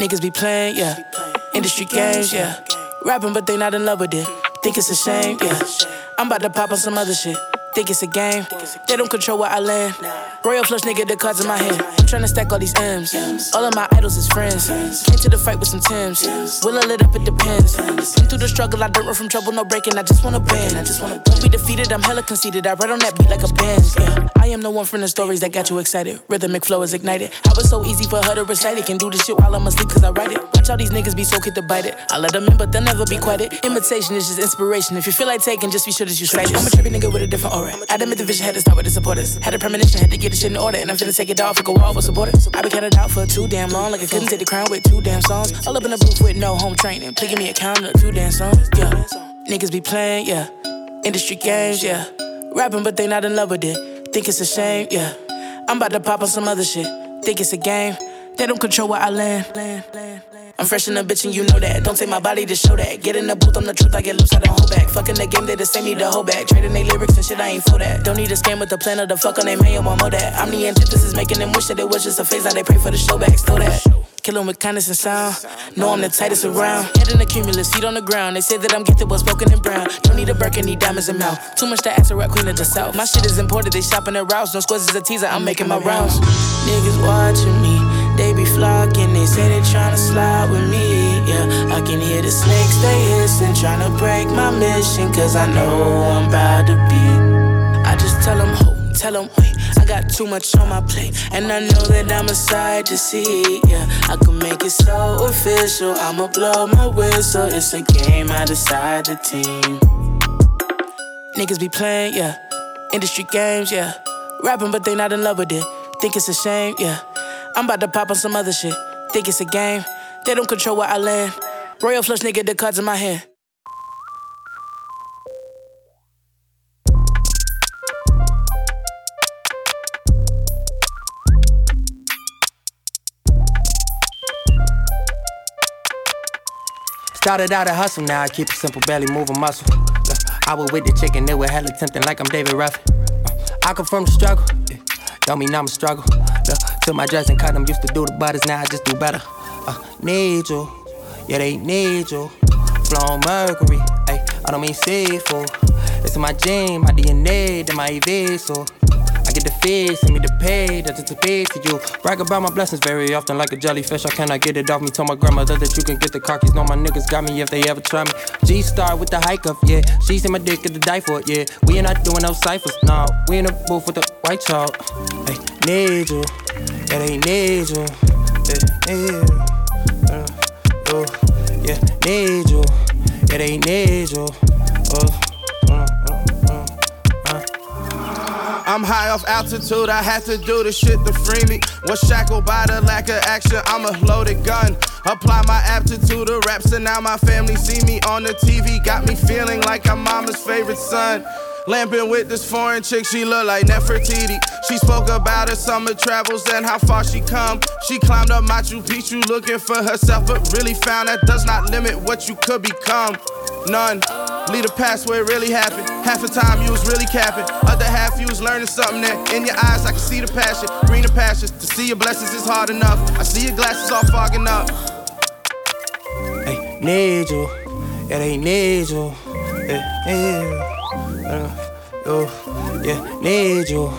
Niggas be playing, yeah. Industry games, yeah. Rapping, but they not in love with it. Think it's a shame, yeah. I'm about to pop on some other shit. Think it's a game. They don't control where I land. Royal flush nigga, the cards in my hand. I'm tryna stack all these M's. All of my idols is friends. Came to the fight with some Tims. Will I lit up? It depends. Been through the struggle, I don't run from trouble, no breaking. I just wanna bend. I just wanna won't be defeated. I'm hella conceited. I ride on that beat like a band. Yeah. I am the one from the stories that got you excited. Rhythmic flow is ignited. I was so easy for her to recite it. Can do this shit while I'm asleep cause I write it. Watch all these niggas be so quick to bite it. I let them in, but they'll never be quiet. Imitation is just inspiration. If you feel like taking, just be sure that you cite it. I'm a trippy nigga with a different aura. I admit the vision had to start with the supporters. Had a premonition, had to get the shit in order. And I'm finna take it off, for go all with supporters. I been counted out for too damn long. Like I couldn't take the crown with two damn songs. All up in the booth with no home training. Picking me a count of two damn songs. Yeah. Niggas be playing, yeah. Industry games, yeah. Rapping, but they not in love with it. Think it's a shame, yeah. I'm about to pop on some other shit. Think it's a game. They don't control where I land. I'm fresh in the bitch and you know that. Don't take my body to show that. Get in the booth, I'm the truth, I get loose, I don't hold back. Fucking the game, they the same, need to hold back. Trading they lyrics and shit, I ain't for that. Don't need a scam with the plan of the fuck on they man, want more that. I'm the antithesis, making them wish that it was just a phase, now they pray for the show back, still that. Killing with kindness and sound. Know I'm the tightest around. Head in the cumulus, feet on the ground. They say that I'm gifted, but spoken in brown. Don't need a Birkin, need diamonds in mouth. Too much to ask a rap queen of the south. My shit is imported, they shopping their routes. No squares is a teaser, I'm making my rounds. Niggas watching me, they be flocking. They say they tryna slide with me. Yeah, I can hear the snakes, they hissing. Tryna break my mission, cause I know I'm about to be. I just tell them, ho, tell them, wait. I got too much on my plate, and I know that I'm a sight to see. Yeah, I can make it so official. I'ma blow my whistle. It's a game, I decide the team. Niggas be playing, yeah. Industry games, yeah. Rapping, but they not in love with it. Think it's a shame, yeah. I'm about to pop on some other shit. Think it's a game. They don't control where I land. Royal flush nigga, the cards in my hand. Started out a hustle, now I keep it simple, barely moving muscle. I was with the chicken, it was hella tempting like I'm David Ruffin. I come from the struggle, don't mean I'm a struggle. Till my dress and cut used to do the butters, now I just do better. Uh, need you, yeah they need you. Flown Mercury, ay, I don't mean seafood. It's in my gene, my DNA, then my EV, so I get the feed, send me the pay, that's it to pay to you. Brag about my blessings very often like a jellyfish. I cannot get it off me. Told my grandmother that you can get the cockies. Know my niggas got me if they ever try me. G star with the hike up, yeah. She in my dick at the die for it, yeah. We ain't not doing no ciphers, nah. We in the booth with the white chalk. Hey, need you, yeah, they need you, need you. Uh, yeah, need you, yeah, they need you. Oh. I'm high off altitude, I had to do the shit to free me. Was shackled by the lack of action, I'm a loaded gun. Apply my aptitude to raps, and now my family see me on the TV. Got me feeling like I'm mama's favorite son. Lamping with this foreign chick, she look like Nefertiti. She spoke about her summer travels and how far she come. She climbed up Machu Picchu looking for herself, but really found that does not limit what you could become. None. Lead the past where it really happened. Half the time you was really capping. Other half you was learning something that in your eyes I can see the passion. Green the passion. To see your blessings is hard enough. I see your glasses all fogging up. Hey, need you. Yeah, they need you. Yeah. Uh, oh, yeah, need you.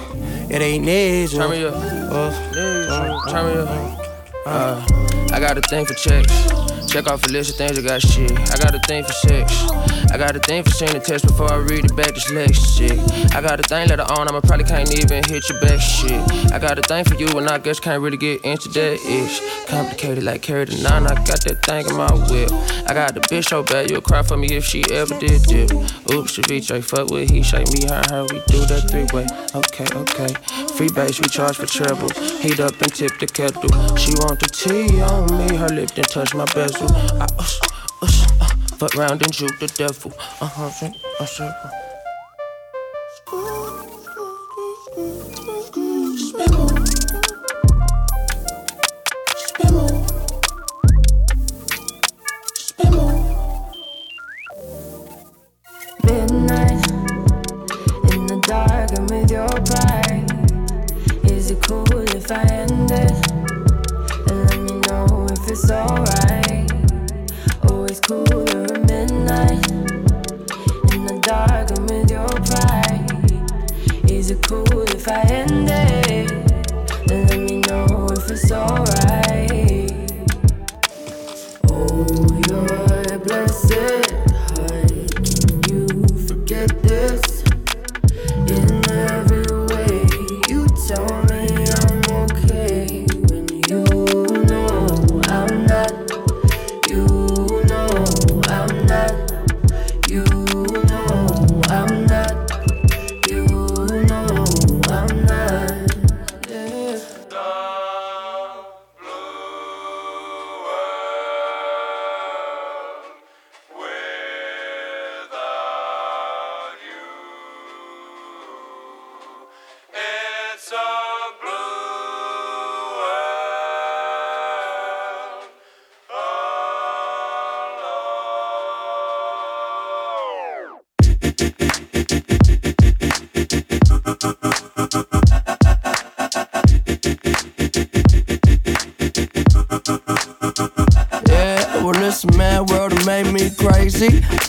Yeah, they need you. Turn me up. Uh, Turn me up. Uh, I got a thing for checks. Check off a list of things I got shit. I got a thing for sex. I got a thing for seeing the text before I read it back this next shit. I got a thing later on, I'ma probably can't even hit your back shit. I got a thing for you, and I guess can't really get into that ish. Complicated like carry the nine, I got that thing in my whip. I got the bitch so bad, you'll cry for me if she ever did dip. Oops, ceviche, fuck with he, shake me, her, her, we do that three way. Okay, okay. Free base, we charge for treble. Heat up and tip the kettle. She want the tea on me, her lip then touch my bezel. I ush, ush, uh, fuck round and juke the devil. Uh huh, uh, the dark and with your pride. Is it cool if I end it? It's alright. Always cooler at midnight in the dark and with your pride. Is it cool if I end it? And let me know if it's alright.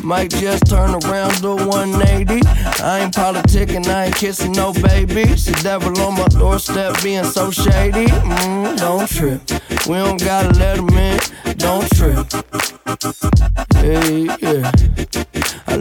Might just turn around to 180. I ain't politicking, I ain't kissing no babies. The devil on my doorstep being so shady. Mm, don't trip. We don't gotta let him in. Don't trip. Hey, yeah.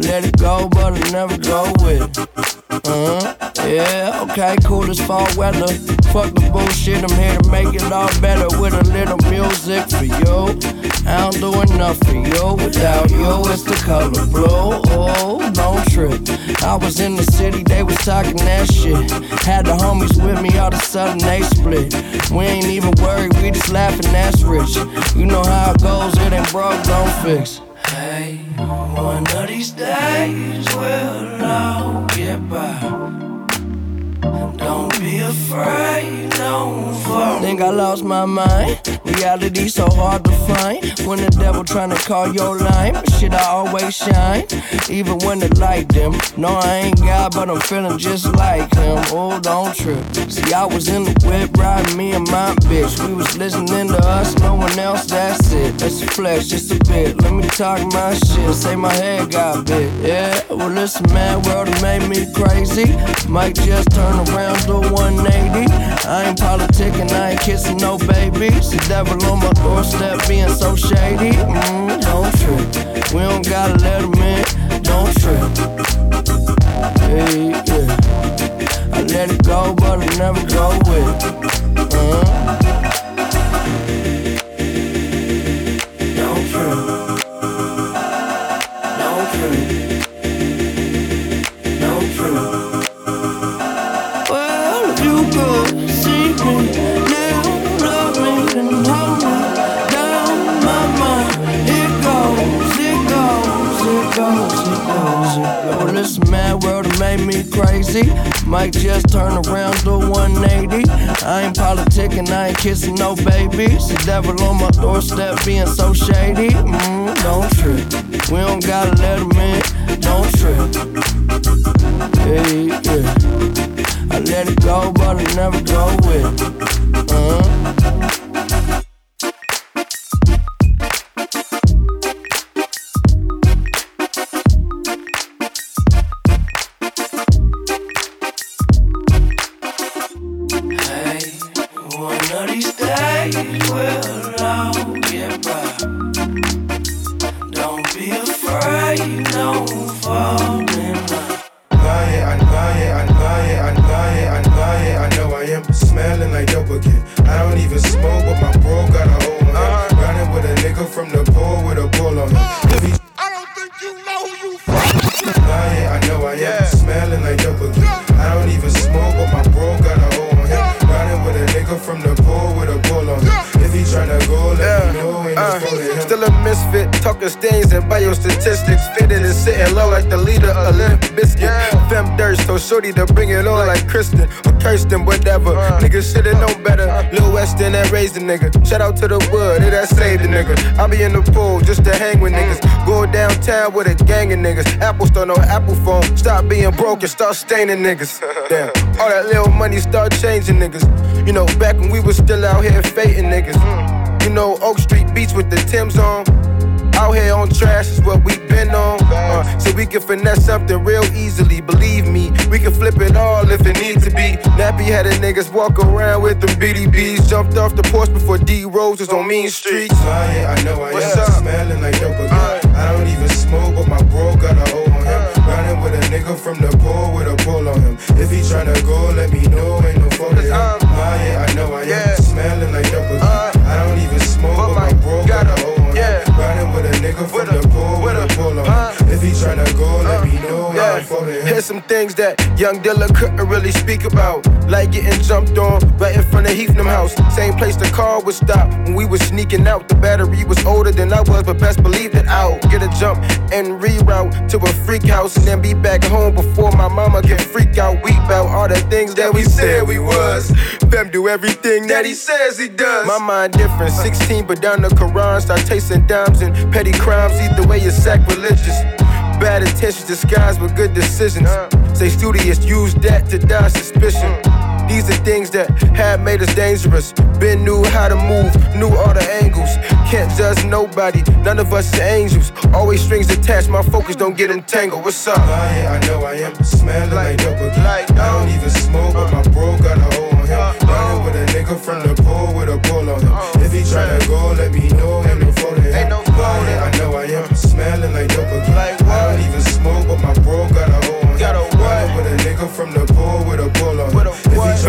Let it go, but I never go with it. Uh-huh. Yeah, okay, cool as fall weather. Fuck the bullshit, I'm here to make it all better with a little music for you. I don't do enough for you. Without you, it's the color blue. Oh, don't trip. I was in the city, they was talking that shit. Had the homies with me, all of a sudden they split. We ain't even worried, we just laughing, that's rich. You know how it goes, it ain't broke, don't fix. One of these days we'll all get by. Don't be afraid, don't fall. Think I lost my mind. Reality so hard to find. When the devil tryna call your line, shit, I always shine. Even when the light dim. No, I ain't God, but I'm feeling just like him. Oh, don't trip. See, I was in the whip riding me and my bitch. We was listening to us, no one else, that's it. That's a flesh, just a bit. Let me talk my shit. Say my head got big. Yeah, well, listen, man, world made me crazy. Might just turn around, do 180. I ain't politicking, I ain't kissing no babies. The devil on my doorstep being so shady. Mm, don't trip. We don't gotta let him in. Don't trip. Hey, yeah. I let it go, but I never go with it. Crazy. Might just turn around, do 180. I ain't politicking, I ain't kissing no babies. The devil on my doorstep being so shady. Mm, don't trip. We don't gotta let him in. Don't trip. Hey, yeah. I let it go, but I never go with it. Uh-huh. Nigga. Shout out to the wood, it that saved a nigga. I be in the pool just to hang with niggas. Go downtown with a gang of niggas. Apple store, no Apple phone. Stop being broke and start staining niggas. Damn, all that little money start changing niggas. You know, back when we was still out here fating niggas. You know, Oak Street Beach with the Tim's on. Out here on trash is what we been on. Uh, so we can finesse something real easily. Believe me, we can flip it all if it needs to be. Nappy headed niggas walk around with them BDBs. Jumped off the porch before D Rose was on Mean Streets. Lie, I know I What's am up? smelling like dope again. I don't even smoke, but my bro got a hold on him. Running with a nigga from the pool with a bull on him. If he tryna go, let me know, ain't no phone him. Lie, I know I am smelling like dope again. Nigga from the pool with a bull on. If he tryna go, let me know, ain't no phone him. Here's some things that young Dilla couldn't really speak about. Like getting jumped on right in front of Heathnam House. Same place the car would stop when we was sneaking out. The battery was older than I was, but best believe that I'll get a jump and reroute to a freak house and then be back home before my mama can freak out. Weep out all the things that we said we was. Fem do everything that he says he does. My mind different, 16, but down the Quran, start tasting dimes and petty crimes. Either way, you're sacrilegious. Bad intentions disguised with good decisions. Stay studious, use that to dodge suspicion. Mm. These are things that have made us dangerous. Been knew how to move, knew all the angles. Can't judge nobody, none of us are angels. Always strings attached, my focus don't get entangled. What's up? Oh, Lie, I know I am smelling like dope again. I don't oh. even smoke, but my bro got a hold on him. Uh, Running with a oh. nigga from the pool with a bull on him. If he tryna go, let me know, no from the pool with a bull on him. If he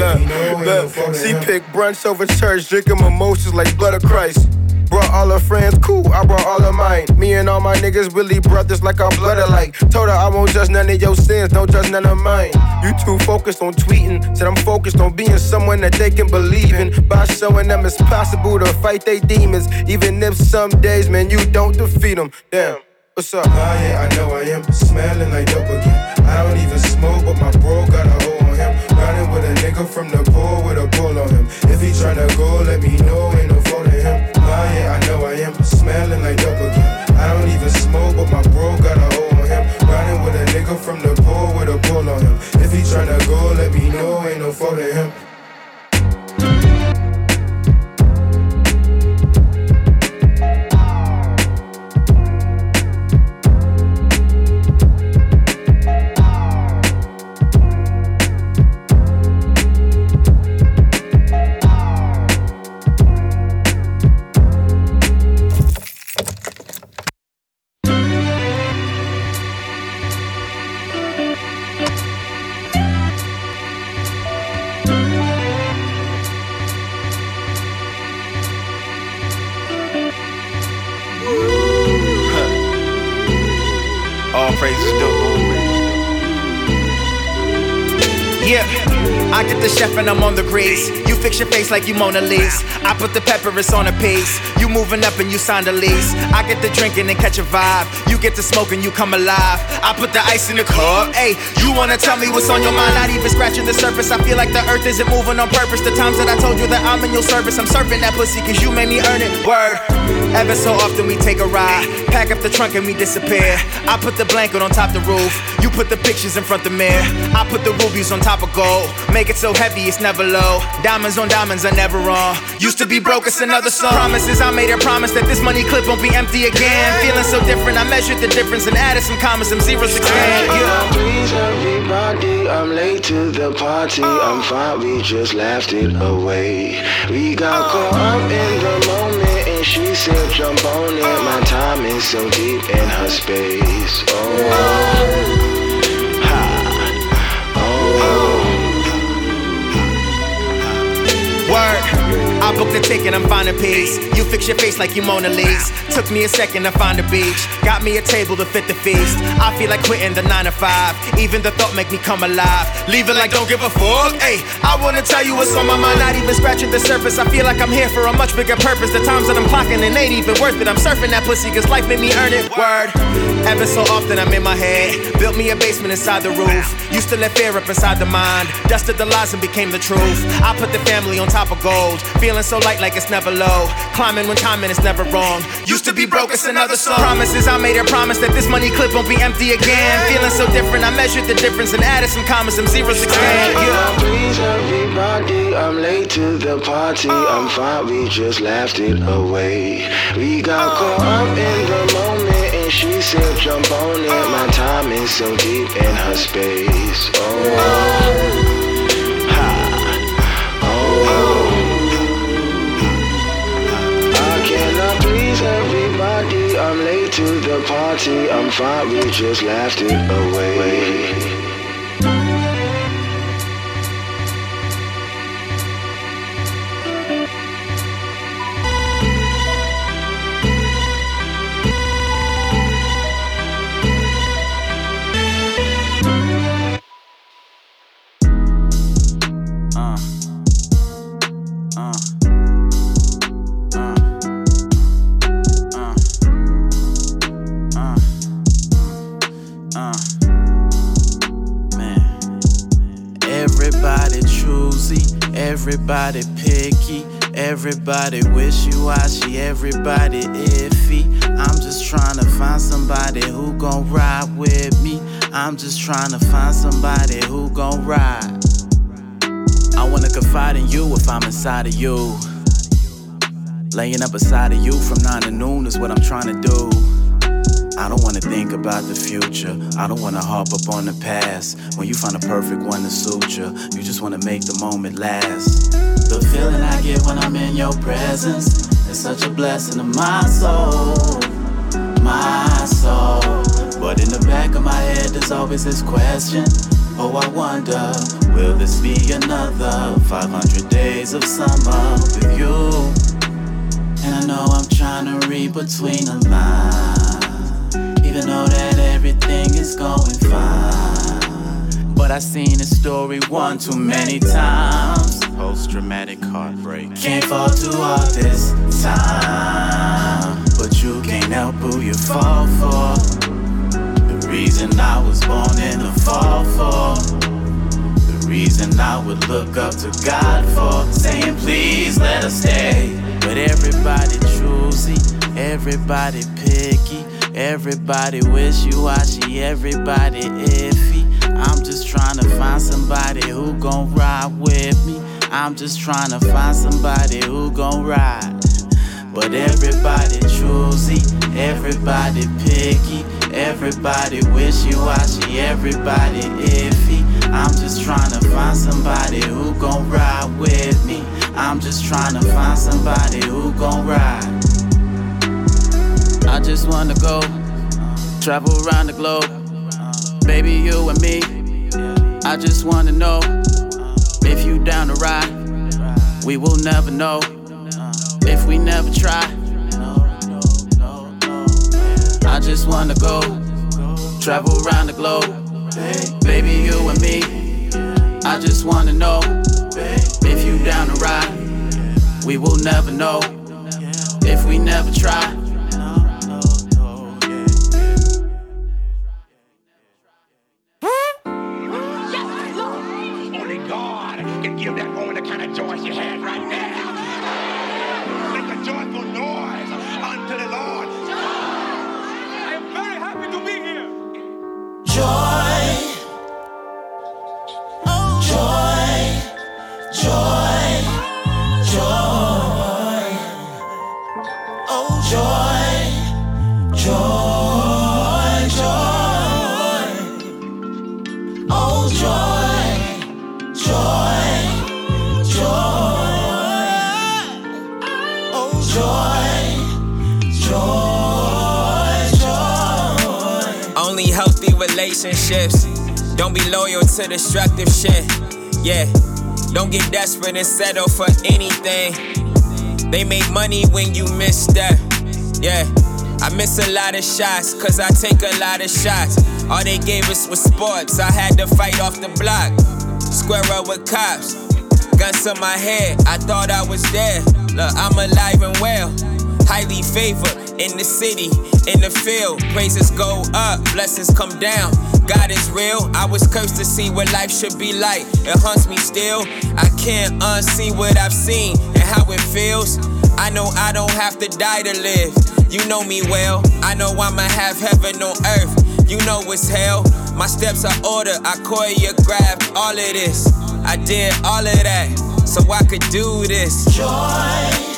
let me know, for She picked brunch over church, drinking mimosas like blood of Christ. Brought all her friends, cool, I brought all of mine. Me and all my niggas really brothers like our blood alike. Told her I won't judge none of your sins, don't judge none of mine. You too focused on tweeting, said I'm focused on being someone that they can believe in. By showing them it's possible to fight they demons, even if some days, man, you don't defeat them. Damn. What's up? Oh yeah, I know I am smelling like dope again. I don't even smoke, but my bro got a hold on him. Riding with a nigga from the pool with a pull on him. If he tryna go, let me know, ain't no fault in him. Oh yeah, I know I am smelling like dope again. I don't even smoke, but my bro got a hold on him. Riding with a nigga from the pool with a pull on him. If he tryna go, let me know, ain't no fault in him. Yeah, I get the chef and I'm on the grease. Fix your face like you Mona Lisa. I put the pepper, it's on a piece. You moving up and you signed a lease. I get the drinking and catch a vibe. You get the smoking, and you come alive. I put the ice in the cup. Hey, you wanna tell me what's on your mind? Not even scratching the surface. I feel like the earth isn't moving on purpose. The times that I told you that I'm in your service, I'm surfing that pussy cause you made me earn it. Word. Ever so often we take a ride. Pack up the trunk and we disappear. I put the blanket on top the roof. You put the pictures in front the mirror. I put the rubies on top of gold. Make it so heavy it's never low. Diamonds on diamonds are never wrong. Used to be broke, it's another song. Promises I made a promise that this money clip won't be empty again. Feeling so different, I measured the difference and added some commas, some zeros again. Yeah. Please everybody, I'm late to the party. I'm fine, we just laughed it away. We got oh. caught up in the moment and she said jump on it. My time is so deep in her space. Oh. Word. I booked the ticket, I'm finding peace. You fix your face like you Mona Lisa. Took me a second to find a beach. Got me a table to fit the feast. I feel like quitting the 9 to 5. Even the thought make me come alive. Leaving like don't give a fuck. Hey, I wanna tell you what's on my mind. Not even scratching the surface. I feel like I'm here for a much bigger purpose. The times that I'm clocking it ain't even worth it. I'm surfing that pussy cause life made me earn it. Word. Ever so often I'm in my head. Built me a basement inside the roof. Used to let fear up inside the mind. Dusted the lies and became the truth. I put the family on top of gold. So light like it's never low. Climbing when timing is never wrong. Used to be broke, it's another song. Promises I made a promise that this money clip won't be empty again. Feeling so different, I measured the difference and added some commas, some zeros again. Yeah. Please everybody, I'm late to the party. I'm fine, we just laughed it away. We got caught up in the moment and she said jump on it. My time is so deep in her space. Oh. To the party. I'm fine, we just laughed it away. Everybody wish wishy-washy, everybody iffy. I'm just trying to find somebody who gon' ride with me. I'm just trying to find somebody who gon' ride. I wanna confide in you if I'm inside of you. Laying up beside of you from 9 to noon is what I'm trying to do. I don't wanna think about the future. I don't wanna harp up on the past. When you find a perfect one to suit you, you just wanna make the moment last. The feeling I get when I'm in your presence is such a blessing to my soul. My soul. But in the back of my head, there's always this question. Oh, I wonder, will this be another 500 days of summer with you? And I know I'm trying to read between the lines, even though that everything is going fine. But I seen this story one too many times. Post traumatic heartbreak. Can't fall too hard this time. But you can't help who you fall for. The reason I was born in the fall for The reason I would look up to God for saying, please let us stay. But everybody choosy, everybody picky, everybody wishy-washy, everybody iffy. I'm just trying to find somebody who gon' ride with me. I'm just trying to find somebody who gon' ride. But everybody choosy, everybody picky, everybody wishy-washy, everybody iffy. I'm just trying to find somebody who gon' ride with me. I'm just trying to find somebody who gon' ride. I just wanna go travel around the globe. Baby, you and me. I just wanna know if you down to ride. We will never know if we never try. I just wanna go travel around the globe. Baby, you and me. I just wanna know if you down to ride. We will never know if we never try. God can give that woman the kind of joy she has right now. Don't be loyal to destructive shit. Yeah. Don't get desperate and settle for anything. They make money when you miss that. Yeah. I miss a lot of shots, cause I take a lot of shots. All they gave us was sports, I had to fight off the block. Square up with cops, guns to my head, I thought I was dead. Look, I'm alive and well. Highly favored in the city, in the field. Praises go up, blessings come down. God is real. I was cursed to see what life should be like. It haunts me still. I can't unsee what I've seen and how it feels. I know I don't have to die to live. You know me well. I know I'ma have heaven on earth. You know it's hell. My steps are ordered. I choreographed all of this. I did all of that so I could do this. Joy.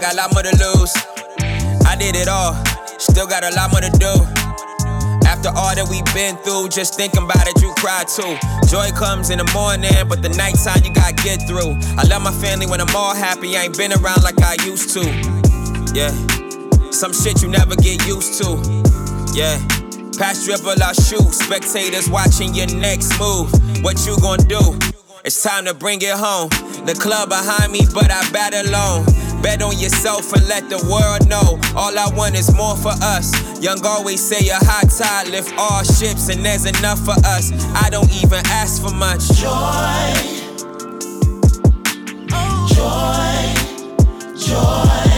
Got a lot more to lose. I did it all. Still got a lot more to do. After all that we've been through, just thinking about it, you cry too. Joy comes in the morning, but the nighttime you gotta get through. I love my family when I'm all happy. I ain't been around like I used to. Yeah, some shit you never get used to. Yeah, pass dribble, I shoot. Spectators watching your next move. What you gonna do? It's time to bring it home. The club behind me, but I bat alone. Bet on yourself and let the world know. All I want is more for us. Young always say a high tide lift all ships, and there's enough for us. I don't even ask for much. Joy, joy, joy, joy.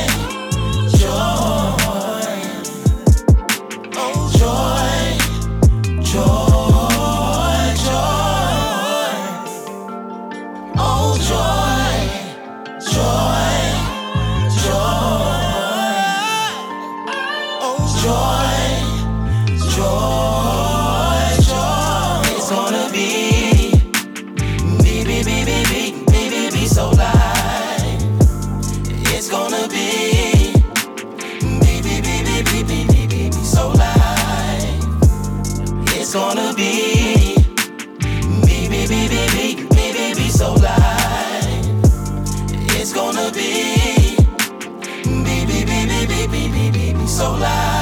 so loud.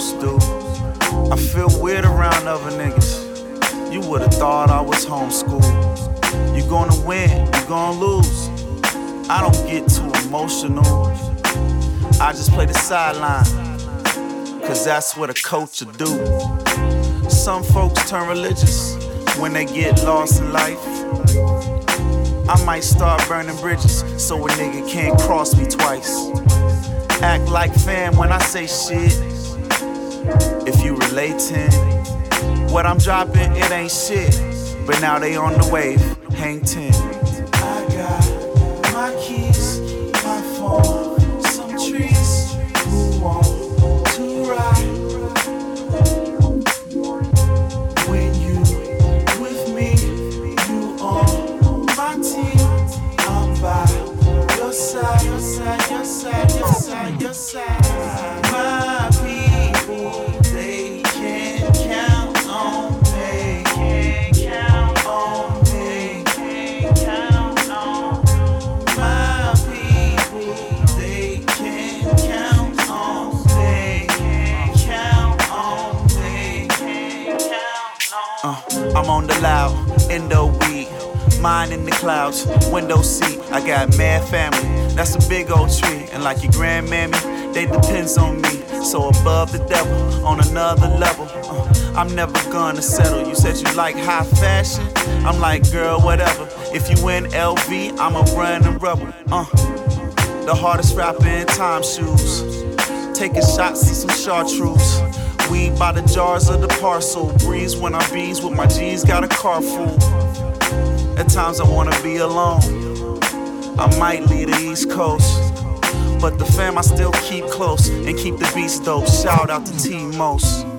Most do. I feel weird around other niggas. You would've thought I was homeschooled. You gonna win, you gonna lose. I don't get too emotional. I just play the sideline. Cause that's what a coach would do. Some folks turn religious when they get lost in life. I might start burning bridges so a nigga can't cross me twice. Act like fam when I say shit. Relating, what I'm dropping, it ain't shit. But now they on the wave, hang 10. Mine in the clouds, window seat. I got mad family, that's a big old tree. And like your grandmammy, they depends on me. So above the devil, on another level. Uh, I'm never gonna settle. You said you like high fashion. I'm like, girl, whatever. If you in LV, I'ma run and rubble. Uh, the hardest rapper in time shoes. Taking shots of some chartreuse. Weed by the jars of the parcel. Breeze when I bees with my G's, got a car full. At times I wanna be alone. I might leave the East Coast. But the fam I still keep close and keep the beats dope. Shout out to T Most.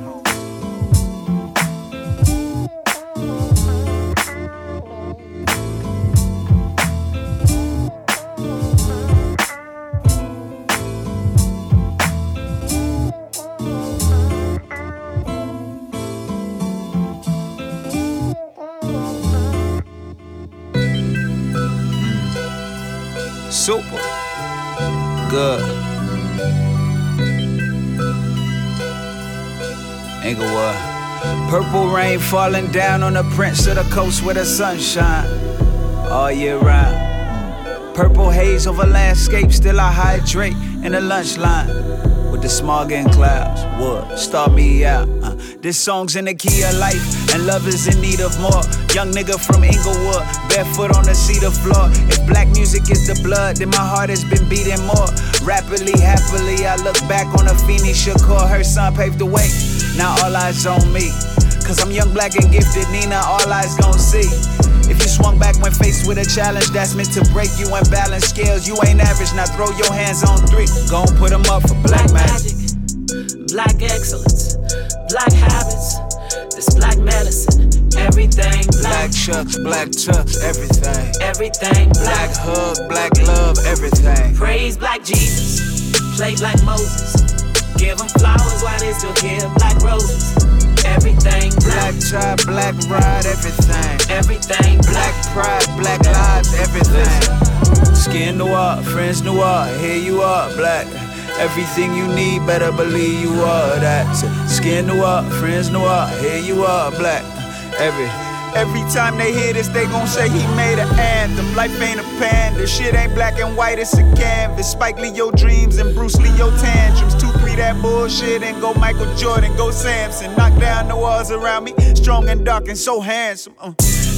Purple rain falling down on the prince of the coast where the sunshine all year round. Purple haze over landscape, still I hydrate in the lunch line with the smog and clouds. Would start me out. Uh, this song's in the key of life, and love is in need of more. Young nigga from Inglewood, barefoot on the cedar floor. If black music is the blood, then my heart has been beating more. Rapidly, happily, I look back on a Feeny Shakur. Her son paved the way. Now all eyes on me. Cause I'm young, black, and gifted. Nina, all eyes gon' see. If you swung back when faced with a challenge that's meant to break you and balance scales, you ain't average. Now throw your hands on three. Gon' put them up for black, magic. black excellence, black habits, this black medicine, everything Black chucks, black tucks, everything. everything Black hug, black love, everything. Praise black Jesus, play black Moses, give them flowers while they still give black roses. Everything Black tie, black ride, everything. Everything black pride, black lives, everything. Skin noir, friends noir, here you are, black. Everything you need, better believe you are that. Skin noir, friends noir, here you are, black. Every Every time they hear this, they gon' say he made an anthem. Life ain't a panda, shit ain't black and white, it's a canvas. Spike Lee your dreams and Bruce Lee your tantrums. Three that bullshit and go Michael Jordan, go Samson. Knock down the walls around me, strong and dark and so handsome. Uh.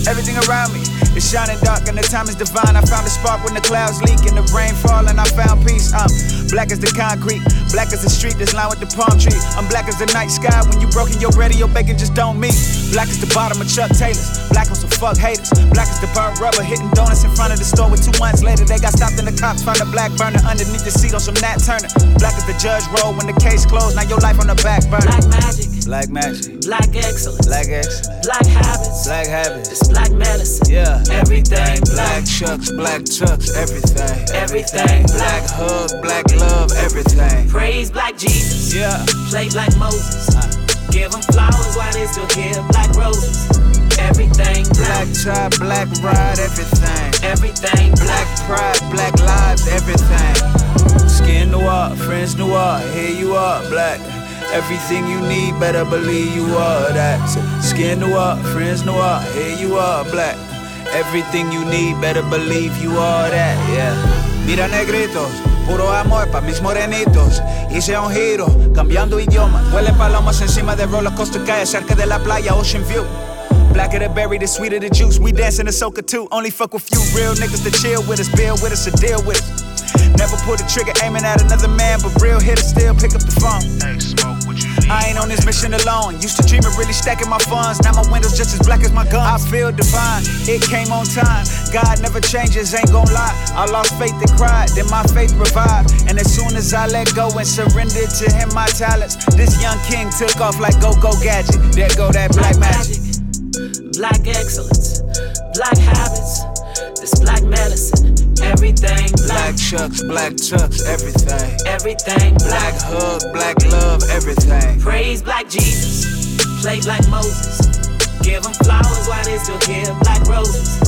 Everything around me is shining dark and the time is divine. I found a spark when the clouds leak and the rain fall and I found peace. I'm black as the concrete, black as the street that's lined with the palm tree. I'm black as the night sky when you broken your bread and your bacon just don't meet. Black as the bottom of Chuck Taylor's, black on some fuck haters. Black as the burnt rubber, hitting donuts in front of the store with two months later. They got stopped in the cops, found a black burner underneath the seat on some Nat Turner. Black as the judge rolled when the case closed, now your life on the back burner. Black magic, Black magic, black excellence, black excellence, black habits, black habits. it's black medicine. Yeah. Everything Black chucks, black chucks, everything. everything Black hug, black love, everything. Praise black Jesus. Yeah. Play black Moses. Give them flowers while they still give black roses. Everything Black tie, black ride, everything. Everything Black pride, black lives, everything. Skin noir, friends noir, here you are, black. Everything you need, better believe you are that. Skin noir, friends noir, here you are, black. Everything you need, better believe you are that, yeah. Mira negritos, puro amor pa' mis morenitos. Hice un giro, cambiando idioma. Huele palomas encima de roller coaster calle cerca de la playa, Ocean View. Blacker the berry, the sweeter the juice. We dancing the soca too. Only fuck with few real niggas to chill with us, build with us, or deal with us. Never pull the trigger aiming at another man, but real hitters still pick up the phone. I ain't on this mission alone. Used to dream of really stacking my funds. Now my windows just as black as my guns. I feel divine. It came on time. God never changes, ain't gon' lie. I lost faith and cried, then my faith revived. And as soon as I let go and surrendered to him my talents, this young king took off like go go gadget. There go that black magic. black excellence, black habits. This black medicine. Everything Black chucks, black chucks, everything. Everything Black hug, black love, everything. Praise black Jesus. Play black Moses. Give them flowers while they still give black roses.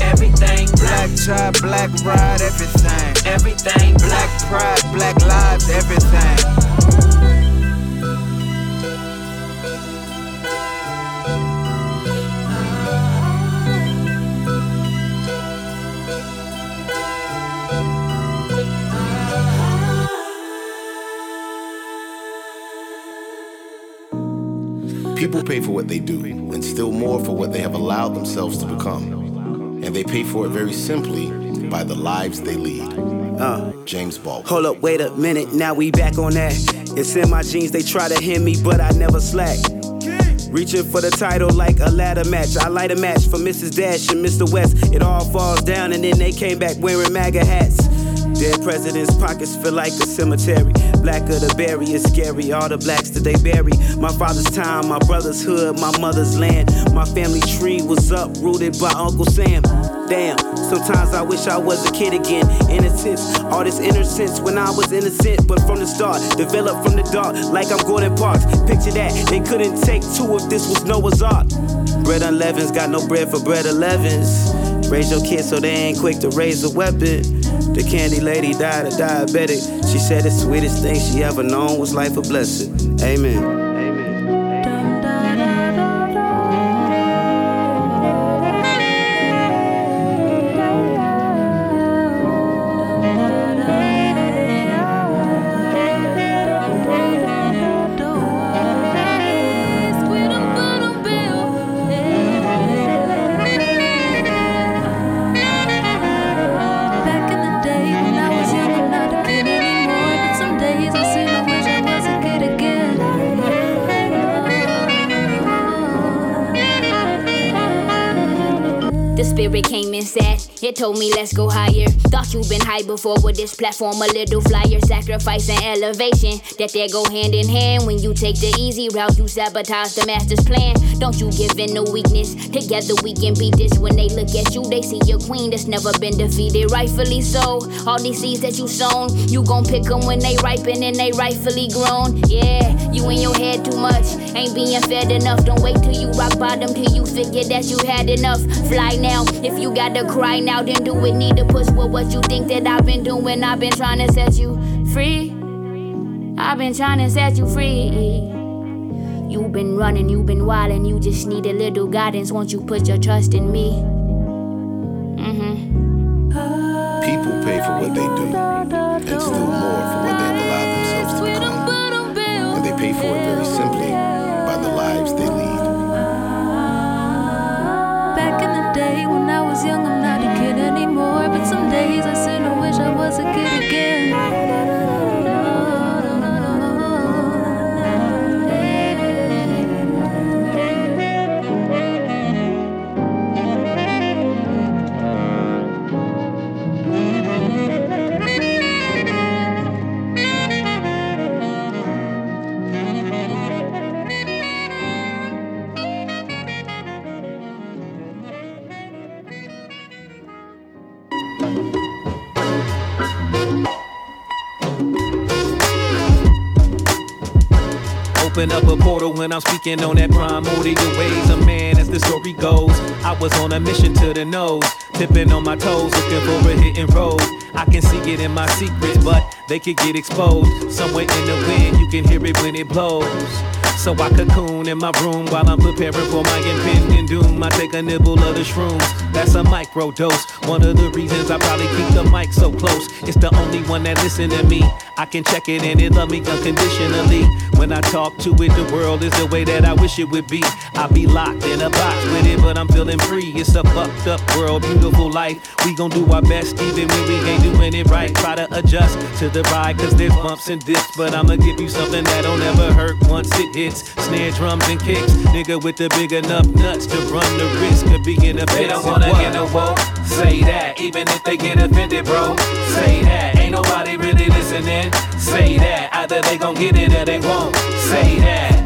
Everything Black tie, black ride, everything. Everything Black pride, black lives, everything. People pay for what they do, and still more for what they have allowed themselves to become. And they pay for it very simply by the lives they lead. Uh, James Baldwin. hold up, wait a minute, now we back on that. It's in my jeans, they try to hit me, but I never slack. Reaching for the title like a ladder match. I light a match for Mrs. Dash and Mr. West. It all falls down, and then they came back wearing MAGA hats. Dead presidents' pockets feel like a cemetery. Blacker the berry is scary. All the blacks that they bury. My father's time, my brother's hood, my mother's land. My family tree was uprooted by Uncle Sam. Damn, sometimes I wish I was a kid again. Innocence, all this innocence when I was innocent, but from the start, developed from the dark, like I'm Gordon Parks. Picture that, they couldn't take two if this was Noah's Ark. Bread unleaven's got no bread for bread elevens. Raise your kids so they ain't quick to raise a weapon. The candy lady died of diabetic. She said the sweetest thing she ever known was life a blessing. Amen. Told me let's go higher. Thought you've been high before with this platform, a little flyer, sacrifice and elevation. That they go hand in hand. When you take the easy route, you sabotage the master's plan. Don't you give in to weakness. Together we can beat this. When they look at you, they see your queen that's never been defeated. Rightfully so. All these seeds that you sown, you gon' pick them when they ripen and they rightfully grown. Yeah, you in your head too much. Ain't being fed enough. Don't wait till you rock bottom till you figure that you had enough. Fly now. If you gotta cry now, then do it. Need to push with what you think that I've been doing. I've been trying to set you free. I've been trying to set you free. You've been running, you've been wildin', you just need a little guidance. Won't you put your trust in me? Mm-hmm. People pay for what they do, and still more for what they have allowed themselves to become. And they pay for it very simply by the lives they lead. Back in the day when I was young, anymore. But some days I still wish I was a kid again. Up a portal when I'm speaking on that primordial ways of man as the story goes. I was on a mission to the nose, tipping on my toes, looking for a and roll. I can see it in my secrets, but they could get exposed. Somewhere in the wind, you can hear it when it blows. So I cocoon in my room while I'm preparing for my impending doom. I take a nibble of the shrooms. That's a micro dose. One of the reasons I probably keep the mic so close. It's the only one that listen to me. I can check it and it love me unconditionally. When I talk to it, the world is the way that I wish it would be. I be locked in a box with it, but I'm feeling free. It's a fucked up world, beautiful life. We gon' do our best even when we ain't doing it right. Try to adjust to the ride, cause there's bumps and dips. But I'ma give you something that don't ever hurt once it hits. Snare drums and kicks. Nigga with the big enough nuts to run the risk of being a They don't wanna get no woke. Say that, even if they get offended, bro. Say that, ain't nobody really listening. Say that, either they gon' get it or they won't. Say that.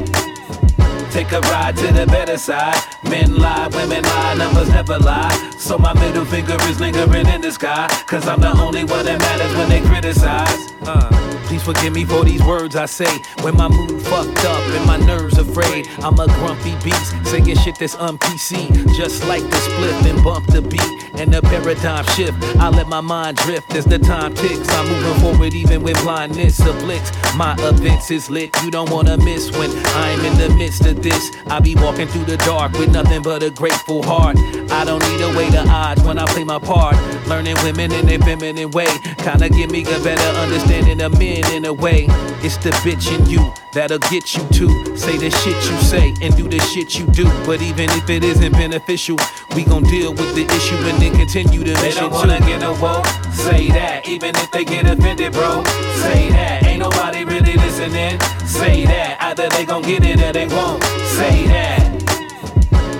Take a ride to the better side. Men lie, women lie, numbers never lie. So my middle finger is lingering in the sky. Cause I'm the only one that matters when they criticize. Uh, please forgive me for these words I say when my mood fucked up and my nerves afraid. I'm a grumpy beast saying shit that's un PC, just like the split and bump the beat and the paradigm shift. I let my mind drift as the time ticks. I'm moving forward even when blindness of afflicts. My events is lit, you don't wanna miss when I'm in the midst of this. I be walking through the dark with nothing but a grateful heart. I don't need a way to odds when I play my part. Learning women in their feminine way, kinda give me a better understanding of men in a way. It's the bitch in you that'll get you to say the shit you say and do the shit you do. But even if it isn't beneficial, we gon' deal with the issue and then continue the They mission don't wanna too. get no woke. Say that, even if they get offended, bro. Say that, ain't nobody really listening. Say that, either they gon' get it or they won't. Say that.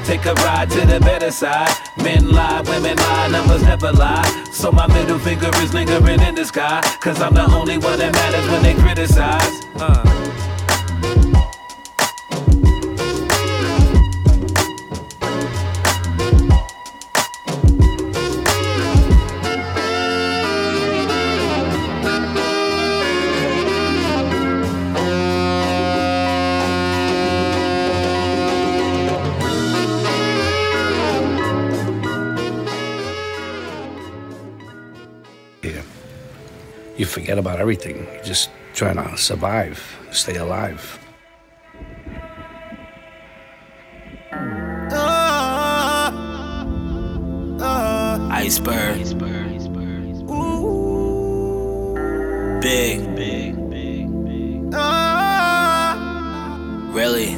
Take a ride to the better side. Men lie, women lie, numbers never lie. So my middle finger is lingering in the sky. Cause I'm the only one that matters when they criticize. Uh. Forget about everything. You're just trying to survive, stay alive. Iceberg. Big. Big. Big. Really?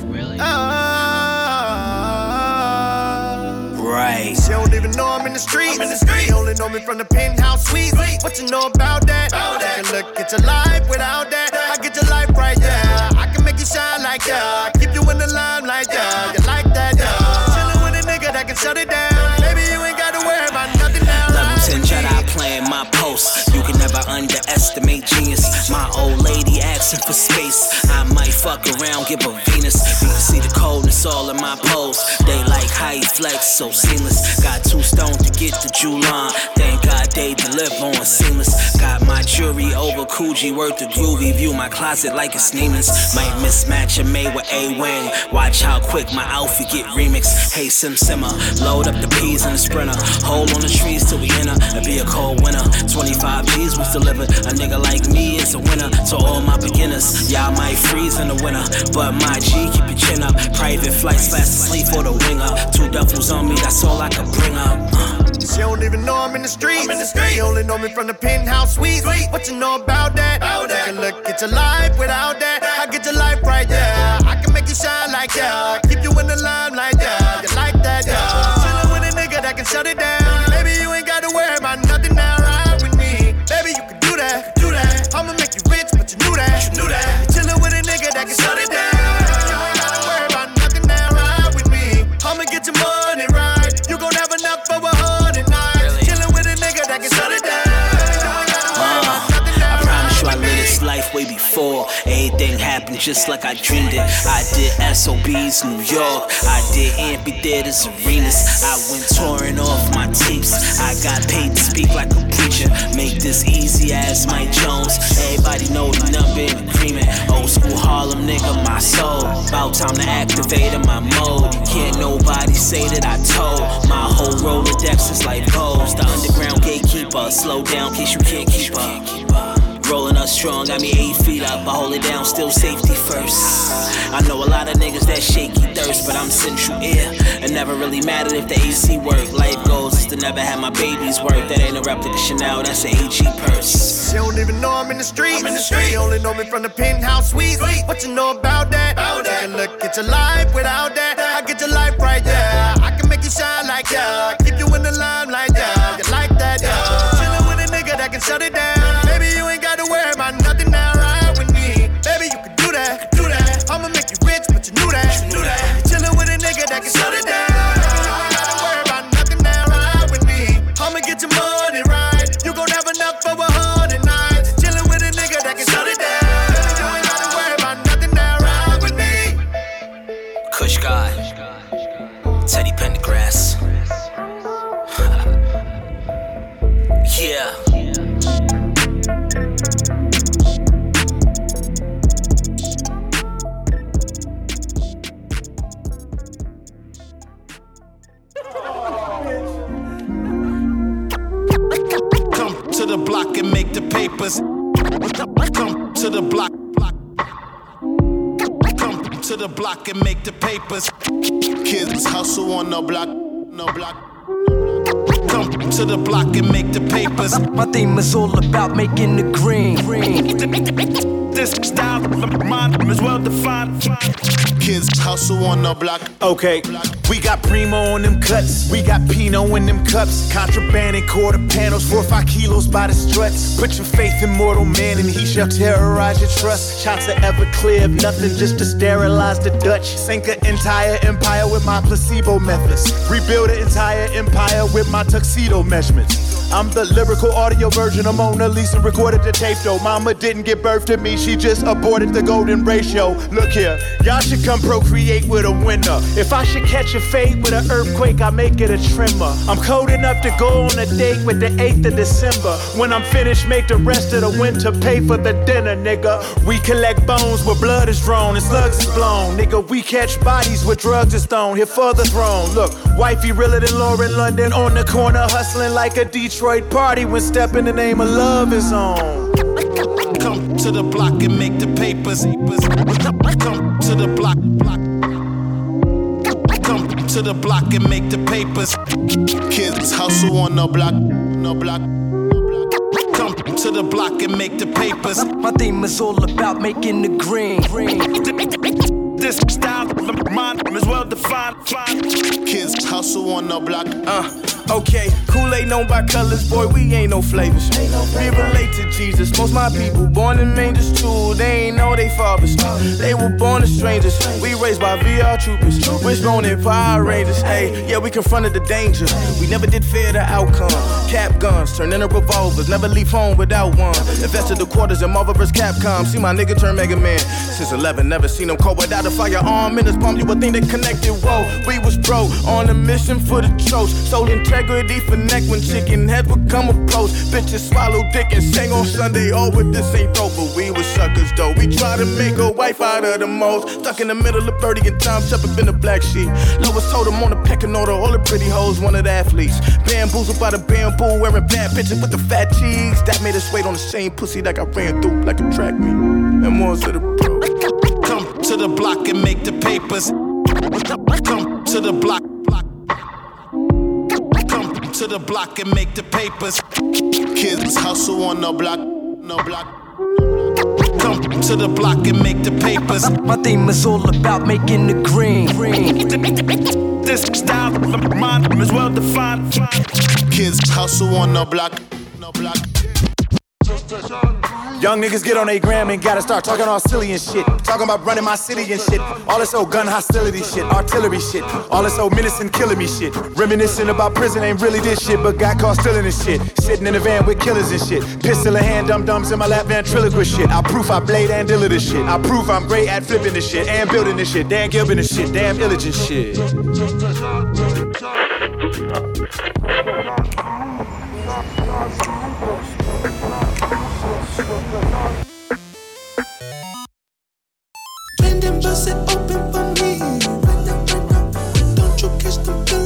Right. She don't even know I'm in the streets. I'm in the street. She only know me from the penthouse suite. What you know about that? Take a look at your life without that. I get your life right, yeah. I can make you shine like that. Keep you in the limelight, yeah. You like that, yeah. Chillin' with a nigga that can shut it down. Baby, you ain't gotta worry about nothing now. Level 10 Jedi playing my post. You can never underestimate genius. My old lady asking for space. I might fuck around, give her Venus. You can see the coldness all in my pose. They like how you flex, so seamless. Got two stones to get the Julon. Thank God they deliver on seamless. Got my jewelry over Coogi, worth the groovy. View my closet like it's Neiman's. Might mismatch a May with A Wing. Watch how quick my outfit get remixed. Hey Sim Simmer, load up the peas in the sprinter. Hold on the trees till we enter. It be a cold winter. 25 G's was delivered. A nigga like me is a winner. To all my beginners, y'all might freeze in the winter. But my G, keep your chin up. Private flights, fast asleep for the wing up. Two duffels on me, that's all I can bring up. Uh. She don't even know I'm in the streets. I'm in the street. She only know me from the penthouse suite. What you know about that? Take a look at your life without that. I get your life right, yeah. I can make you shine like that. Keep you in the limelight, yeah. You like that, yeah. Chillin' with a nigga that can shut it down. You knew that. Chillin' with a nigga that can shut it down. Just like I dreamed it. I did SOBs New York, I did amphitheaters, arenas. I went touring off my tapes. I got paid to speak like a preacher. Make this easy as Mike Jones. Everybody know the number in agreement. Old school Harlem nigga, my soul. About time to activate in my mode. Can't nobody say that I told. My whole Rolodex is like Pose. The underground gatekeeper. Slow down, case you can't keep up. Rolling up strong, got me eight feet up. I hold it down, still safety first. I know a lot of niggas that shaky thirst, but I'm central air. It never really mattered if the AC work. Life goals is to never have my babies work. That ain't a replica Chanel, that's an AG purse. She don't even know I'm in the street. I'm in the street. She only know me from the penthouse suite. What you know about that? About Take a look at your life without that. I get your life right, yeah. I can make you shine like yeah. Keep you in the limelight, yeah. You like that, yeah. Chillin' with a nigga that can shut it down. But you knew that. You knew that. To the block. Come to the block and make the papers. Kids hustle on the block, no block. Come to the block and make the papers. My theme is all about making the green. This style of mine is well defined. Kids hustle on the block. Okay, we got Primo on them cuts. We got Pino in them cups. Contraband and quarter panels, four or five kilos by the struts. Put your faith in mortal man and he shall terrorize your trust. Shots are ever clear of nothing just to sterilize the Dutch. Sink an entire empire with my placebo methods. Rebuild an entire empire with my tuxedo measurements. I'm the lyrical audio version of Mona Lisa recorded the tape though. Mama didn't give birth to me, she just aborted the golden ratio. Look here, y'all should come procreate with a winner. If I should catch a fade with an earthquake, I make it a tremor. I'm cold enough to go on a date with the 8th of December. When I'm finished, make the rest of the winter pay for the dinner, nigga. We collect bones where blood is drawn and slugs is blown. Nigga, we catch bodies where drugs is thrown. Here for the throne. Look, wifey realer than Lauren London on the corner, hustling like a Detroit party when step in the name of love is on. Come to the block and make the papers. Come to the block. Come to the block and make the papers. Kids hustle on the block, no block. Come to the block and make the papers. My theme is all about making the green. This style mine is well defined. Kids hustle on the block. Uh, okay, Kool-Aid known by colors, boy, we ain't no flavors. We relate to Jesus. Most my people born in mangers too. They ain't know they fathers. They were born as strangers. We raised by VR troopers. Wishbone and Power Rangers. Hey, yeah, we confronted the danger. We never did fear the outcome. Cap guns turn into revolvers. Never leave home without one. Invested the quarters in Marvel vs. Capcom. See my nigga turn Mega Man. Since 11, never seen him cold without a firearm in his palm. You would think they connected. Whoa, we was bro on a mission for the tropes. Soul integrity for neck when chicken heads would come approach. Bitches swallow dick and sang on Sunday. Oh, but this ain't but we was suckers though. We try to make a wife out of the most. Stuck in the middle of Birdie and time, up in the black sheep. Lois told him on the pecking order, all the pretty hoes, one the athletes. Bamboozled by the bamboo, wearing bad bitches with the fat cheeks. That made us wait on the same pussy like I ran through like a track meet. And more to the bro. Come to the block and make the papers. Come to the block. Come to the block and make the papers. Kids hustle on the block, no block. Come to the block and make the papers. My theme is all about making the green. green. This style of mine is well defined. Kids hustle on the block, no block. Young niggas get on a gram and gotta start talking all silly and shit. Talking about running my city and shit. All this old gun hostility shit, artillery shit. All this old menacing killing me shit. Reminiscing about prison ain't really this shit, but got caught stealing this shit. Sitting in the van with killers and shit. Pistol in hand, dum dums in my lap, ventriloquist shit. I proof I blade and dealer this shit. I proof I'm great at flipping this shit and building this shit. Dan Gilbin this shit, damn illigent shit. Then bust it open for me. Don't you catch the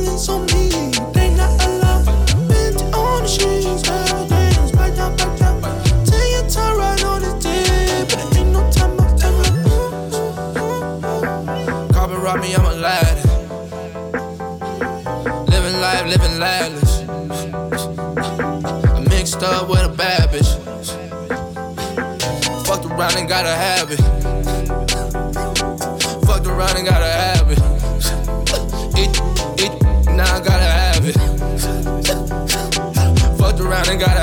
and got a habit. Fucked around and got a habit. Eat, eat, now I gotta have it. Fucked around and got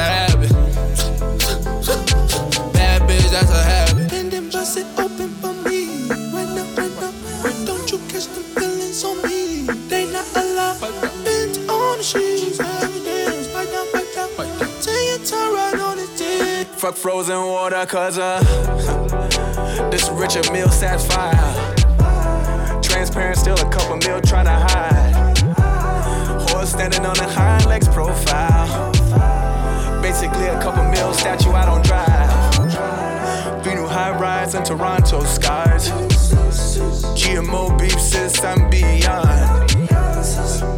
Fuck frozen water, cause uh, this Richard Mille satisfied. Transparent, still a couple mil trying to hide. Horse standing on a hind legs profile. Basically, a couple mil statue I don't drive. Three new high rise in Toronto skies. GMO beef since I'm beyond.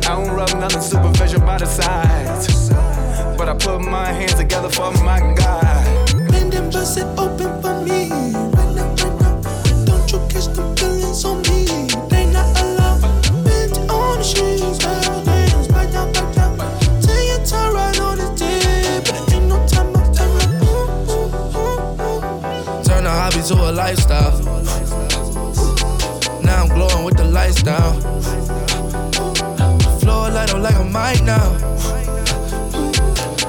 I don't rub nothing superficial by the sides. But I put my hands together for my guy. And bust it open for me. Right now, right now. Don't you catch the feelings on me? They not allowed. Bend on the sheets, hell dance, right now, right now. Take your time right on the dick, but ain't no time up, time up. Turn a hobby to a lifestyle. Now I'm glowing with the lights down. Floor light up like a mic now.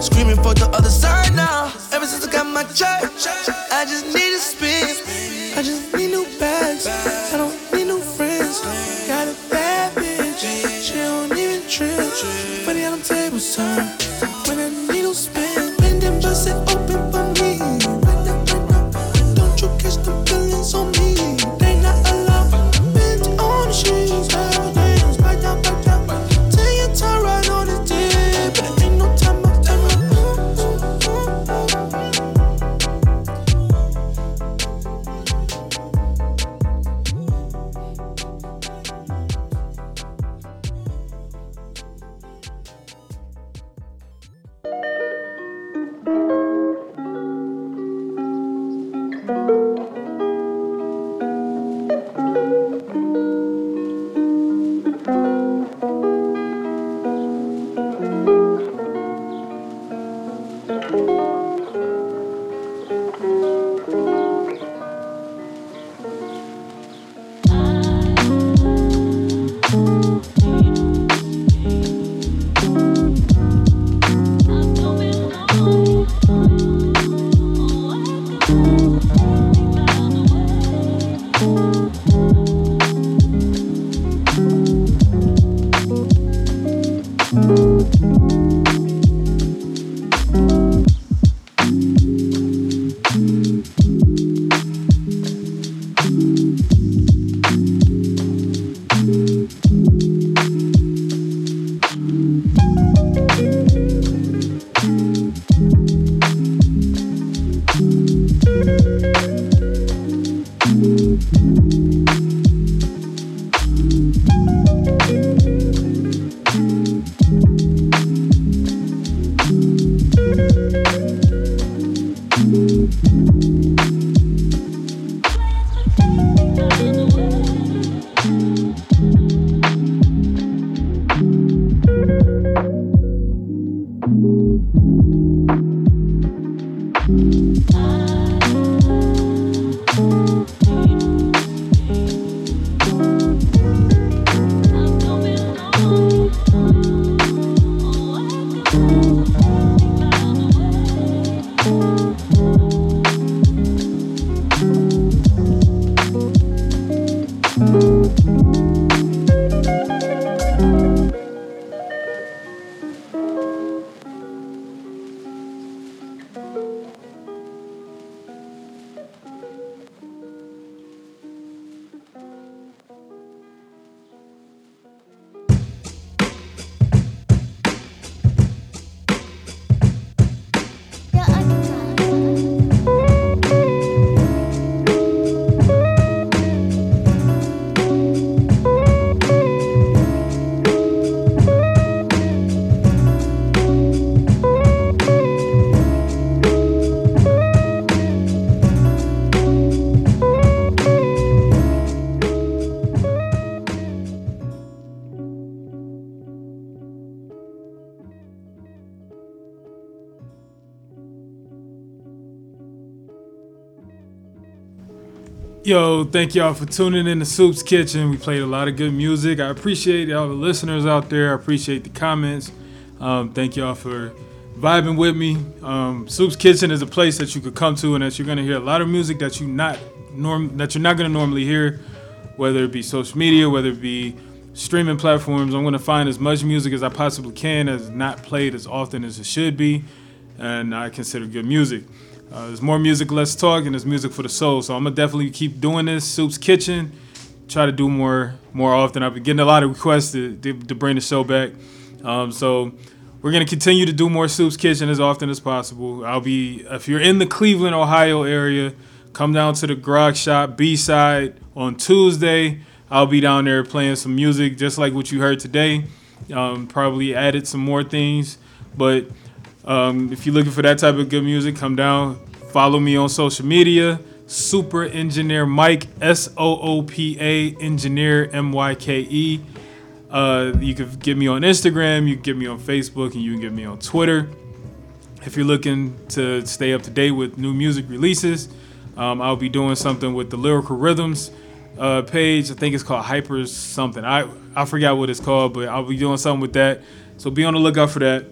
Screaming for the other side now. Ever since I got my check, I just need a spin. I just need new bags. I don't need new friends. Got a bad bitch. She don't even trip. Funny how them tables turn. Yo, thank y'all for tuning in to Soops Kitchen. We played a lot of good music. I appreciate all the listeners out there. I appreciate the comments. Um, thank y'all for vibing with me. Um, Soops Kitchen is a place that you could come to, and that you're gonna hear a lot of music that you not norm that you're not gonna normally hear, whether it be social media, whether it be streaming platforms. I'm gonna find as much music as I possibly can as not played as often as it should be, and I consider good music. Uh, there's more music, less talk, and there's music for the soul. So I'm gonna definitely keep doing this. Soops Kitchen. Try to do more more often. I've been getting a lot of requests to, to, to bring the show back. Um, so we're gonna continue to do more Soops Kitchen as often as possible. I'll be if you're in the Cleveland, Ohio area, come down to the Grog Shop B side on Tuesday. I'll be down there playing some music, just like what you heard today. Um, probably added some more things, but um, if you're looking for that type of good music, come down. Follow me on social media. Soopa Engineer Myke, S O O P A Engineer M Y K E. Uh, you can get me on Instagram, you can get me on Facebook, and you can get me on Twitter. If you're looking to stay up to date with new music releases, um, I'll be doing something with the Lyrical Rhythms uh, page. I think it's called Hyper something. I I forgot what it's called, but I'll be doing something with that. So be on the lookout for that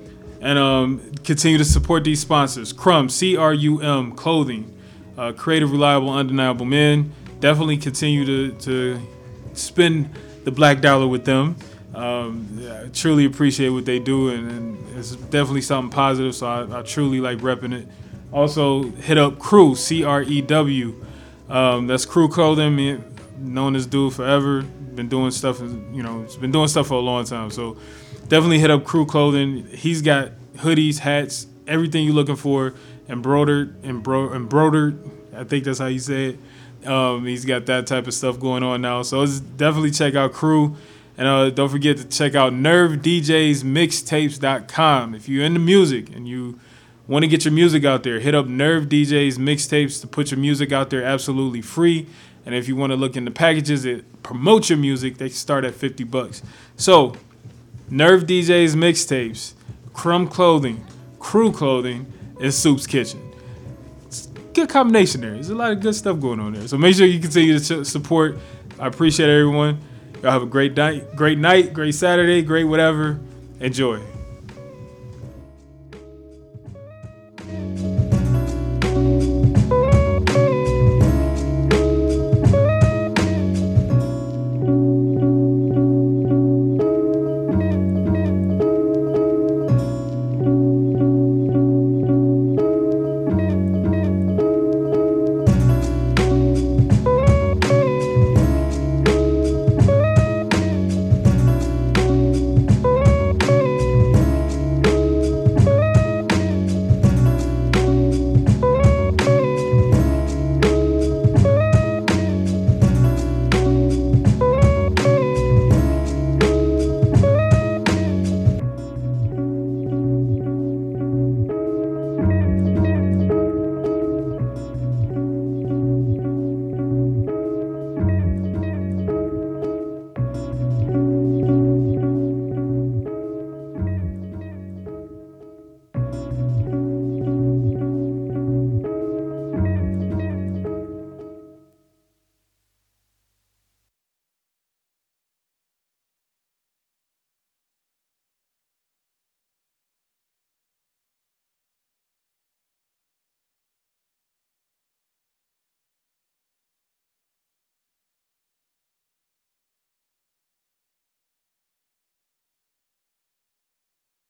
and um, continue to support these sponsors. Crum, C R U M Clothing, uh, creative, reliable, undeniable men. Definitely continue to, to spend the black dollar with them. Um, I truly appreciate what they do, and, and it's definitely something positive. So I, I, truly like repping it. Also, hit up Crew, C R E W. Um, that's Crew Clothing, known as Dude forever. Been doing stuff, you know, it's been doing stuff for a long time. So definitely hit up Crew Clothing. He's got hoodies, hats, everything you're looking for, embroidered, embro- embroidered. I think that's how you say it. Um, he's got that type of stuff going on now. So definitely check out Crew. And uh, don't forget to check out NerveDJsMixtapes.com. If you're into music and you want to get your music out there, hit up Nerve DJs Mixtapes to put your music out there absolutely free. And if you want to look into packages that promote your music, they start at 50 bucks. So Nerve DJs mixtapes, Crum Clothing, Crew Clothing, and Soops Kitchen. It's good combination there. There's a lot of good stuff going on there. So make sure you continue to support. I appreciate everyone. Y'all have a great night, great night, great Saturday, great whatever. Enjoy.